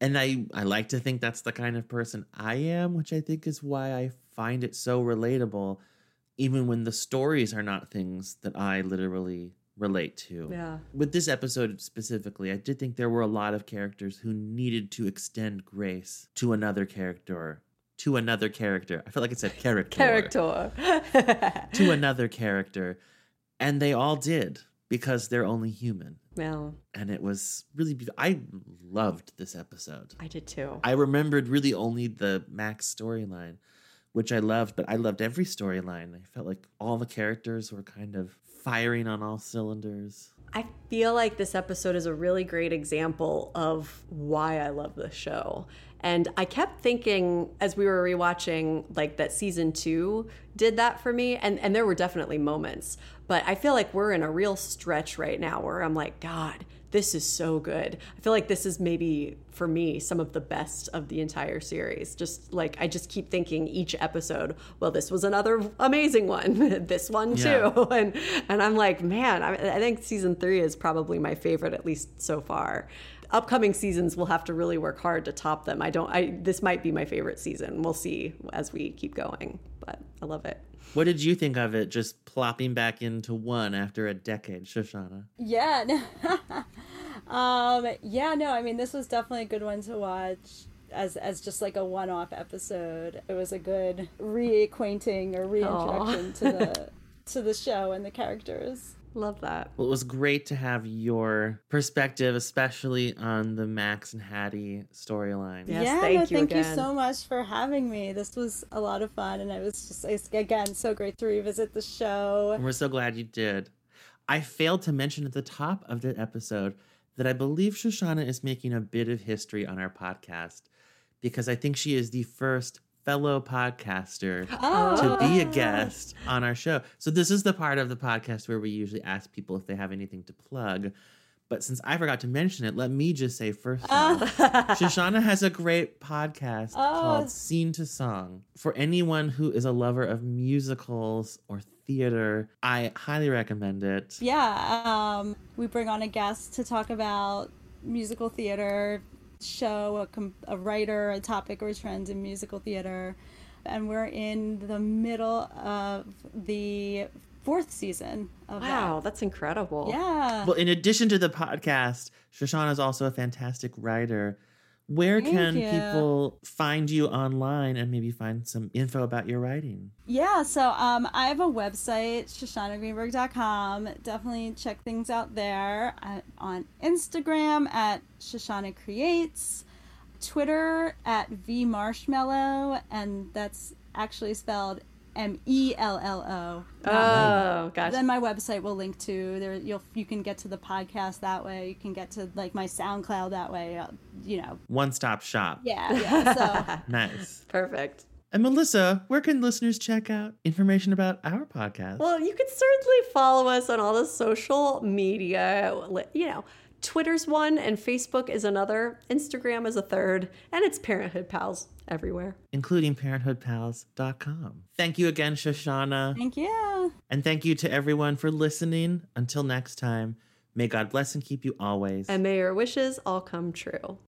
and i i like to think that's the kind of person i am which i think is why i find it so relatable even when the stories are not things that i literally relate to. Yeah. With this episode specifically, I did think there were a lot of characters who needed to extend grace to another character. To another character. I feel like it said character. Character. *laughs* to another character. And they all did because they're only human. Well, And it was really beautiful. I loved this episode. I did too. I remembered really only the Max storyline, which I loved, but I loved every storyline. I felt like all the characters were kind of firing on all cylinders. I feel like this episode is a really great example of why I love the show. And I kept thinking as we were rewatching, like that season two did that for me. And, and there were definitely moments. But I feel like we're in a real stretch right now where I'm like, God, this is so good. I feel like this is maybe for me some of the best of the entire series. Just like I just keep thinking each episode, well, this was another amazing one. *laughs* this one too. Yeah. *laughs* And and I'm like, man, I, I think season three is probably my favorite, at least so far. Upcoming seasons will have to really work hard to top them. I don't. I this might be my favorite season. We'll see as we keep going, but I love it. What did you think of it just plopping back into one after a decade, Shoshana? Yeah. *laughs* no- um. Yeah. No. I mean, this was definitely a good one to watch as as just like a one-off episode. It was a good reacquainting or reintroduction to the to the show and the characters. Love that. Well, it was great to have your perspective, especially on the Max and Haddie storyline. yeah, no, thank you so much for having me. This was a lot of fun, and it was just it's, again so great to revisit the show. And we're so glad you did. I failed to mention at the top of the episode that I believe Shoshana is making a bit of history on our podcast because I think she is the first fellow podcaster to be a guest on our show. So this is the part of the podcast where we usually ask people if they have anything to plug. But since I forgot to mention it, let me just say first off, *laughs* Shoshana has a great podcast Oh. called Scene to Song. For anyone who is a lover of musicals or theater, I highly recommend it. Yeah, um, we bring on a guest to talk about musical theater, show a, com- a writer, a topic or trend in musical theater, and we're in the middle of the fourth season of Wow, that. that's incredible. Yeah. Well, in addition to the podcast, Shoshana is also a fantastic writer. Where Thank can you. people find you online and maybe find some info about your writing? Yeah, so um, I have a website, ShoshanaGreenberg.com. Definitely check things out there. I, on Instagram at Shoshana Creates, Twitter at VMarshmallow, and that's actually spelled M E L L O. Oh, gotcha. Then my website will link to there. You'll you can get to the podcast that way. You can get to like my SoundCloud that way. Uh, you know. One stop shop. Yeah. Yeah. So. *laughs* Nice. Perfect. And Melissa, where can listeners check out information about our podcast? Well, you can certainly follow us on all the social media. You know, Twitter's one and Facebook is another. Instagram is a third. And it's Parenthood Pals everywhere. including parenthoodpals.com. Thank you again, Shoshana. Thank you. And thank you to everyone for listening. Until next time, may God bless and keep you always. And may your wishes all come true.